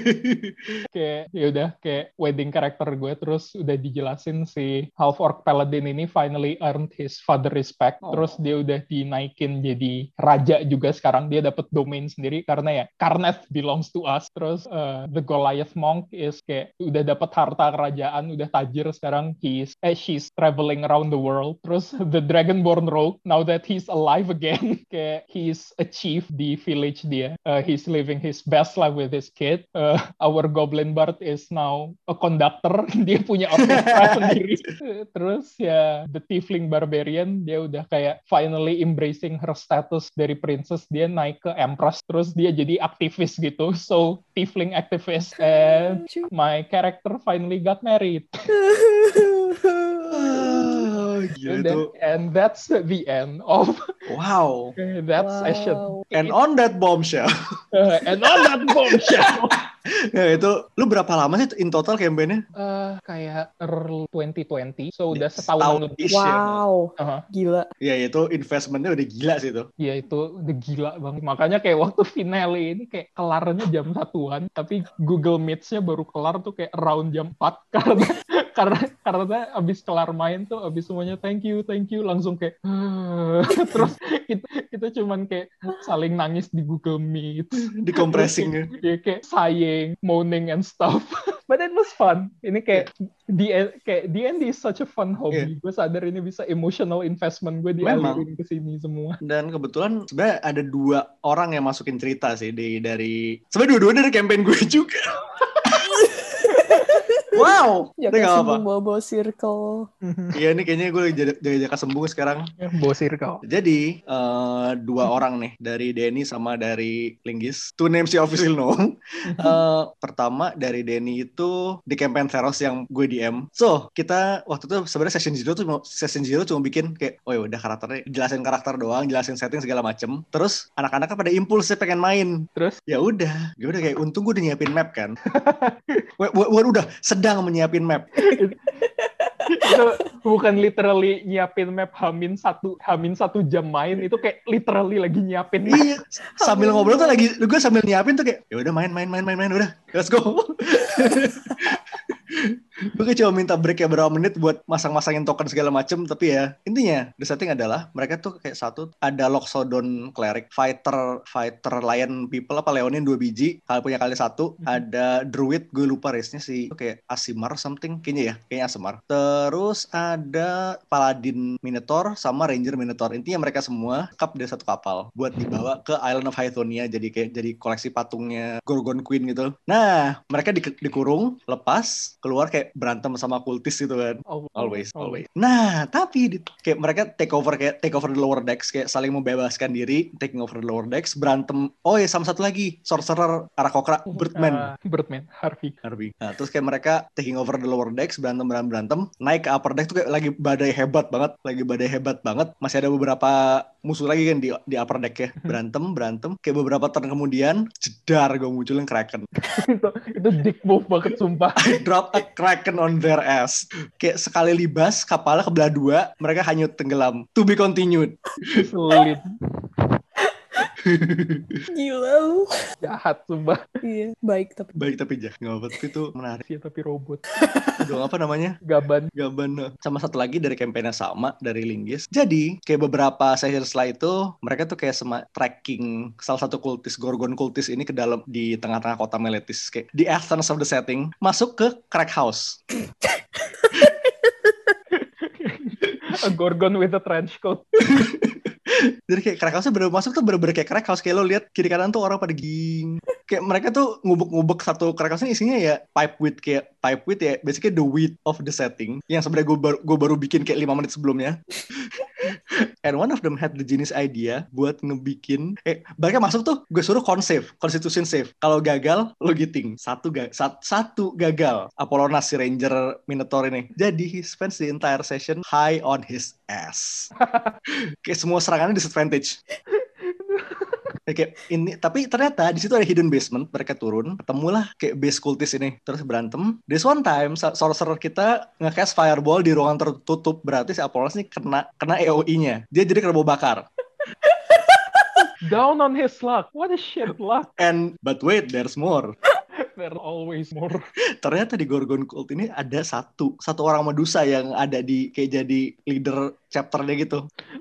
kayak ya udah kayak wedding karakter gue terus udah dijelasin si half orc paladin ini finally earned his father respect. Oh. terus dia udah dinaikin jadi raja juga sekarang. Dia dapat domain sendiri karena ya Karnath belongs to us. Terus uh, the Goliath monk is kayak udah dapat harta kerajaan udah tajir sekarang he's eh she's traveling around the world. Terus the Dragonborn rogue now that he's alive again kayak he's achieved di village dia. Uh, he's living his best life with his kid. Uh, our goblin bard is now a conductor. Dia punya orkestra sendiri. Terus ya the tiefling barbarian dia udah kayak finally embracing her status dari princess. Dia naik ke empress terus dia jadi aktivis gitu. So tiefling activist and my character finally got married Ah, gila and, itu. that- and that's the end of Wow. that Wow. session And on that bombshell. Uh, and on that bombshell ya itu, lu berapa lama sih in total campaign-nya? Eh, kayak early 2020 so udah Setahun setahun lebih ya. Wow. Aha. Gila. Ya itu investmentnya udah gila sih itu. Ya itu udah gila banget. Makanya kayak waktu finale ini kayak kelarnya jam satuan, tapi Google Meets-nya baru kelar tuh kayak around jam 4 karena karena karena abis kelar main tuh abis semuanya thank you thank you langsung kayak terus kita kita cuman kayak saling nangis di Google Meet Di compressing ya. ya kayak sighing moaning and stuff. But it was fun. Ini kayak di kayak the end is such a fun hobby. Gue sadar ini bisa emotional investment gue Memang. dialirin ke sini semua. Dan kebetulan sebenarnya ada dua orang yang masukin cerita sih di dari sebenarnya dua-duanya dari campaign gue juga. wow, Ya nggak kasih apa. bawa-bawa circle. Iya ini kayaknya gue lagi jaga- jaga-jaga sembuh sekarang. bosir kau Jadi eh, dua orang nih dari Denny sama dari Linggis. Two names you obviously know. Eh, pertama dari Denny itu di campaign Theros yang gue DM. So kita waktu itu sebenarnya session zero tuh mau- session zero cuma bikin kayak oh ya udah karakternya jelasin karakter doang, jelasin setting segala macem. Terus anak-anaknya pada impulsnya pengen main. terus Ya udah, ya udah kayak untung gue udah nyiapin map kan. Gue udah sedang menyiapin map. itu bukan literally nyiapin map hamin satu hamin satu jam main itu kayak literally lagi nyiapin map. iya sambil ngobrol tuh lagi gue sambil nyiapin tuh kayak ya udah main main main main main udah let's go gue cuma minta break ya berapa menit buat masang-masangin token segala macem tapi ya intinya the setting adalah mereka tuh kayak satu ada Loxodon cleric fighter fighter lion people apa leonin dua biji kalian punya kali satu. Mhm. ada druid gue lupa race-nya sih kayak Asimar something kayaknya ya kayaknya Asimar. Terus ada paladin minotaur sama ranger minotaur. Intinya mereka semua cup dari satu kapal buat dibawa ke Island of Hythonia jadi kayak jadi koleksi patungnya Gorgon Queen gitu. Nah mereka di- dikurung lepas keluar kayak berantem sama kultis gitu kan. Oh, Always, always. Nah, tapi di- kayak mereka take over kayak take over the lower decks kayak saling membebaskan diri, taking over the lower decks, berantem. Oh ya, sama satu lagi, sorcerer, Arakokra, Birdman. Ah, Birdman, Harvey. Harvey. Nah, terus kayak mereka taking over the lower decks, berantem berantem berantem, naik ke upper deck tuh kayak lagi badai hebat banget, lagi badai hebat banget. Masih ada beberapa musuh lagi kan di di upper deck ya, berantem berantem. Kayak beberapa turn kemudian, jedar gue munculin Kraken. itu, itu dick move banget sumpah. I drop a Kraken on their ass. Kayak sekali libas, kapalnya kebelah dua, mereka hanyut tenggelam. To be continued. Gila lu. jahat sumpah. Iya, baik tapi. Baik tapi jah, nggak apa tapi itu menarik. Sih tapi robot. Dong apa namanya? Gaban. Gaban. Sama satu lagi dari kampanye sama dari Linggis. Jadi kayak beberapa session setelah itu mereka tuh kayak sema tracking salah satu kultis Gorgon kultis ini ke dalam di tengah-tengah kota Meletis kayak di essence of the setting masuk ke crack house. A Gorgon with a trench coat. Jadi kayak crack house bener masuk tuh bener-bener kayak crack house kayak lo lihat kiri kanan tuh orang pada ging. Kayak mereka tuh ngubek-ngubek satu crack house isinya ya pipe weed kayak pipe weed ya basically the weed of the setting yang sebenarnya gue baru gue baru bikin kayak lima menit sebelumnya. And one of them had the genius idea buat ngebikin eh mereka masuk tuh gue suruh consave, constitution save. Kalau gagal lo giting. Satu ga, sat- satu gagal. Apollonas si ranger minotaur ini. Jadi he spends the entire session high on his ass. kayak semua serangannya disadvantage. Ya, kayak ini tapi ternyata di situ ada hidden basement mereka turun ketemulah kayak base kultis ini terus berantem this one time sorcerer kita nge-cast fireball di ruangan tertutup berarti si Apollos nih kena kena AOE-nya dia jadi kena bau bakar Down on his luck. What a shit luck. and but wait there's more There's always more. ternyata di Gorgon Cult ini ada satu satu orang Medusa yang ada di kayak jadi leader chapternya gitu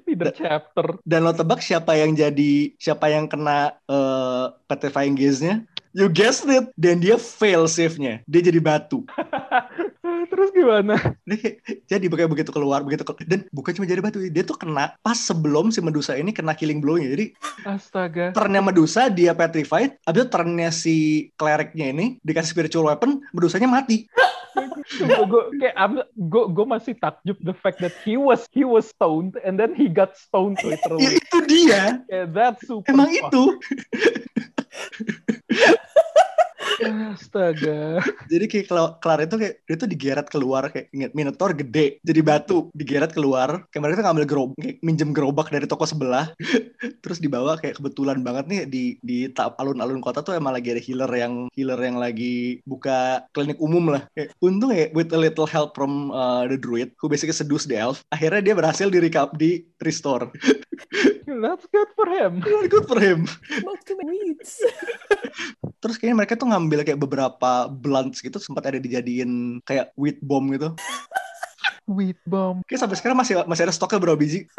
Leader chapter. dan lo tebak siapa yang jadi siapa yang kena eh, petrifying gaze-nya you guessed it dan dia fail save-nya dia jadi batu Terus gimana? Dia jadi kayak begitu keluar begitu ke- dan bukan cuma jadi batu dia tuh kena pas sebelum si Medusa ini kena killing blow-nya jadi Astaga. turnnya Medusa dia petrified abis itu turnnya si clericnya ini dikasih spiritual weapon Medusanya mati gue kayak gue gue masih takjub the fact that he was he was stoned and then he got stoned ya literally. itu dia Yeah, that's super. emang fucked. itu Astaga. jadi kayak kelar itu kayak dia tuh digeret keluar kayak ingat Minotaur gede jadi batu digeret keluar. Kayak mereka tuh ngambil gerobak kayak minjem gerobak dari toko sebelah. Terus dibawa kayak kebetulan banget nih di di alun-alun kota tuh emang lagi ada healer yang healer yang lagi buka klinik umum lah. Kayak untung ya with a little help from uh, the druid who basically seduce the elf akhirnya dia berhasil di recap di restore That's good for him. good for him my weeds. terus kayaknya mereka tuh ngambil kayak beberapa blunts gitu sempat ada dijadiin kayak wheat bomb gitu Wheat bomb. Kayak sampai sekarang masih masih ada stoknya berapa biji.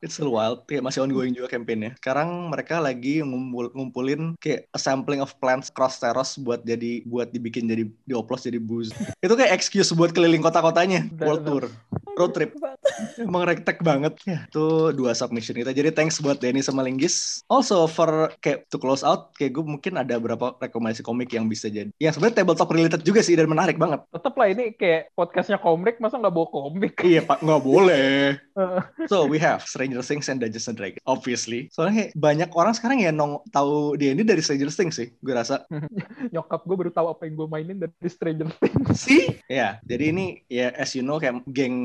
It's still wild, kayak masih ongoing juga campaign-nya. Sekarang mereka lagi ngumpul, ngumpulin kayak a sampling of plants cross terrace buat jadi buat dibikin jadi dioplos jadi booze. Itu kayak excuse buat keliling kota-kotanya, world tour, road trip. Emang rektek banget. Ya, itu dua submission kita. Jadi thanks buat Denny sama Linggis. Also for kayak to close out, kayak gue mungkin ada beberapa rekomendasi komik yang bisa jadi. Yang sebenarnya tabletop related juga sih dan menarik banget. Tetap lah ini kayak podcastnya komik, masa nggak bawa komik? Iya pak, nggak boleh. So we have Stranger Things and Dungeons and Dragons, obviously. Soalnya kayak banyak orang sekarang ya nong tahu dia ini dari Stranger Things sih, gue rasa. Nyokap gue baru tahu apa yang gue mainin dari Stranger Things. sih? Ya, jadi ini ya as you know kayak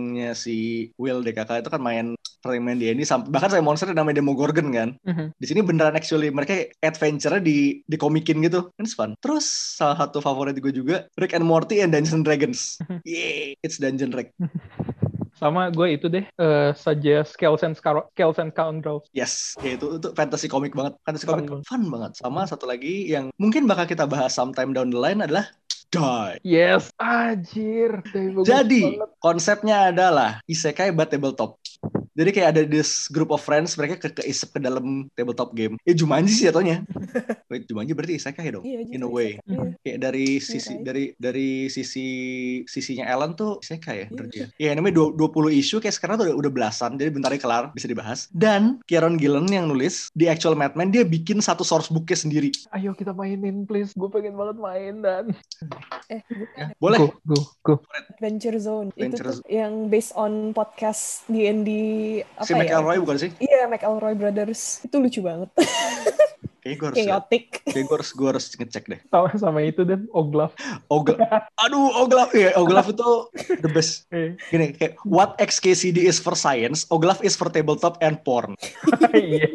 gengnya si Will DKK itu kan main sering main di ini bahkan saya monster namanya Demogorgon kan. Di sini beneran actually mereka adventure di dikomikin gitu. Kan it's fun. Terus salah satu favorit gue juga Rick and Morty and Dungeons and Dragons. Yeay, it's Dungeon Rick. Sama gue itu deh, eh suggest Scales and, Scar- Scales and Scoundrels. Yes, ya itu itu fantasy komik banget. Fantasy Fun komik banget. fun banget. Sama satu lagi yang mungkin bakal kita bahas sometime down the line adalah Die. Yes, anjir. Jadi banget. konsepnya adalah isekai but tabletop. Jadi kayak ada this group of friends mereka ke keisep ke dalam tabletop game. Ya Jumanji sih jatuhnya. Wait, Jumanji berarti isekai dong. Iya, In a way. isekai. Iya. Kayak dari sisi right. dari dari sisi sisinya Ellen tuh isekai ya Iya. dia. Ya namanya dua- 20 isu kayak sekarang tuh udah, udah belasan. Jadi bentar lagi kelar bisa dibahas. Dan Kieron Gillen yang nulis di actual Madman dia bikin satu source booknya sendiri. Ayo kita mainin please. Gue pengen banget main dan. Eh, bukan. Boleh. Go, go, go. Adventure Zone. Adventure Itu tuh yang based on podcast D&D apa Si ya? McElroy bukan sih? Iya, McElroy Brothers. Itu lucu banget. Kayaknya gue harus Chaotic. kayak gue harus gue harus ngecek deh. Sama, sama itu dan Oglaf. Oglaf. Aduh, Oglaf ya. Oglaf itu the best. Eh, Gini, kayak what XKCD is for science, Oglaf is for tabletop and porn. Iya.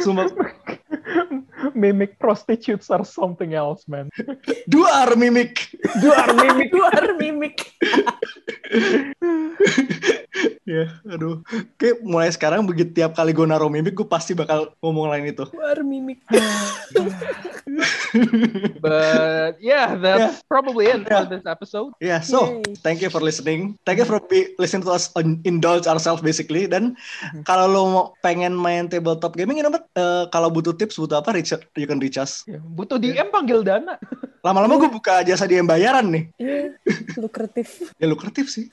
Sumpah, Mimic prostitutes are something else, man. dua are mimic. Duar mimic. Luar mimik. Ya, aduh. Kayak mulai sekarang begitu tiap kali gue naruh mimik, gue pasti bakal ngomong lain itu. Luar mimik. But yeah, that's probably it for this episode. Ya, so Yay. thank you for listening. Thank you for be, listening to us indulge ourselves basically. Dan kalau lo mau pengen main tabletop gaming, you know? Eh, kalau butuh tips, butuh apa? Reach, you can reach us. Ya, butuh DM panggil Dana. Lama-lama gue buka jasa DM bayaran nih. Iya, lukratif. Ya lukratif sih.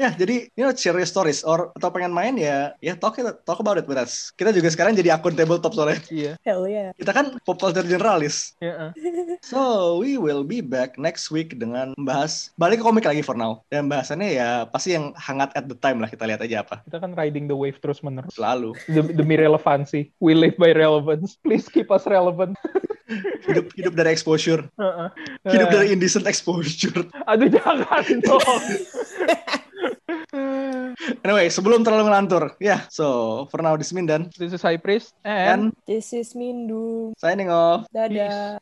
Ya, jadi you know share your stories or atau pengen main ya, ya talk it, talk about it with us. Kita juga sekarang jadi akun tabletop soalnya. Iya. Hell yeah. Kita kan pop culture generalis. Ya, So, we will be back next week dengan membahas balik ke komik lagi for now. Dan bahasannya ya pasti yang hangat at the time lah kita lihat aja apa. kita kan riding the wave terus menerus. Selalu. Dem- Demi relevansi. We live by relevance. Please keep us relevant. Hidup hidup dari exposure. Heeh. Hidup Eh, dari indecent exposure. Aduh jangan dong. Anyway, sebelum terlalu ngelantur. Ya, so for now this is Mindan. This is High Priest and And This is Mindu. signing off. Dadah.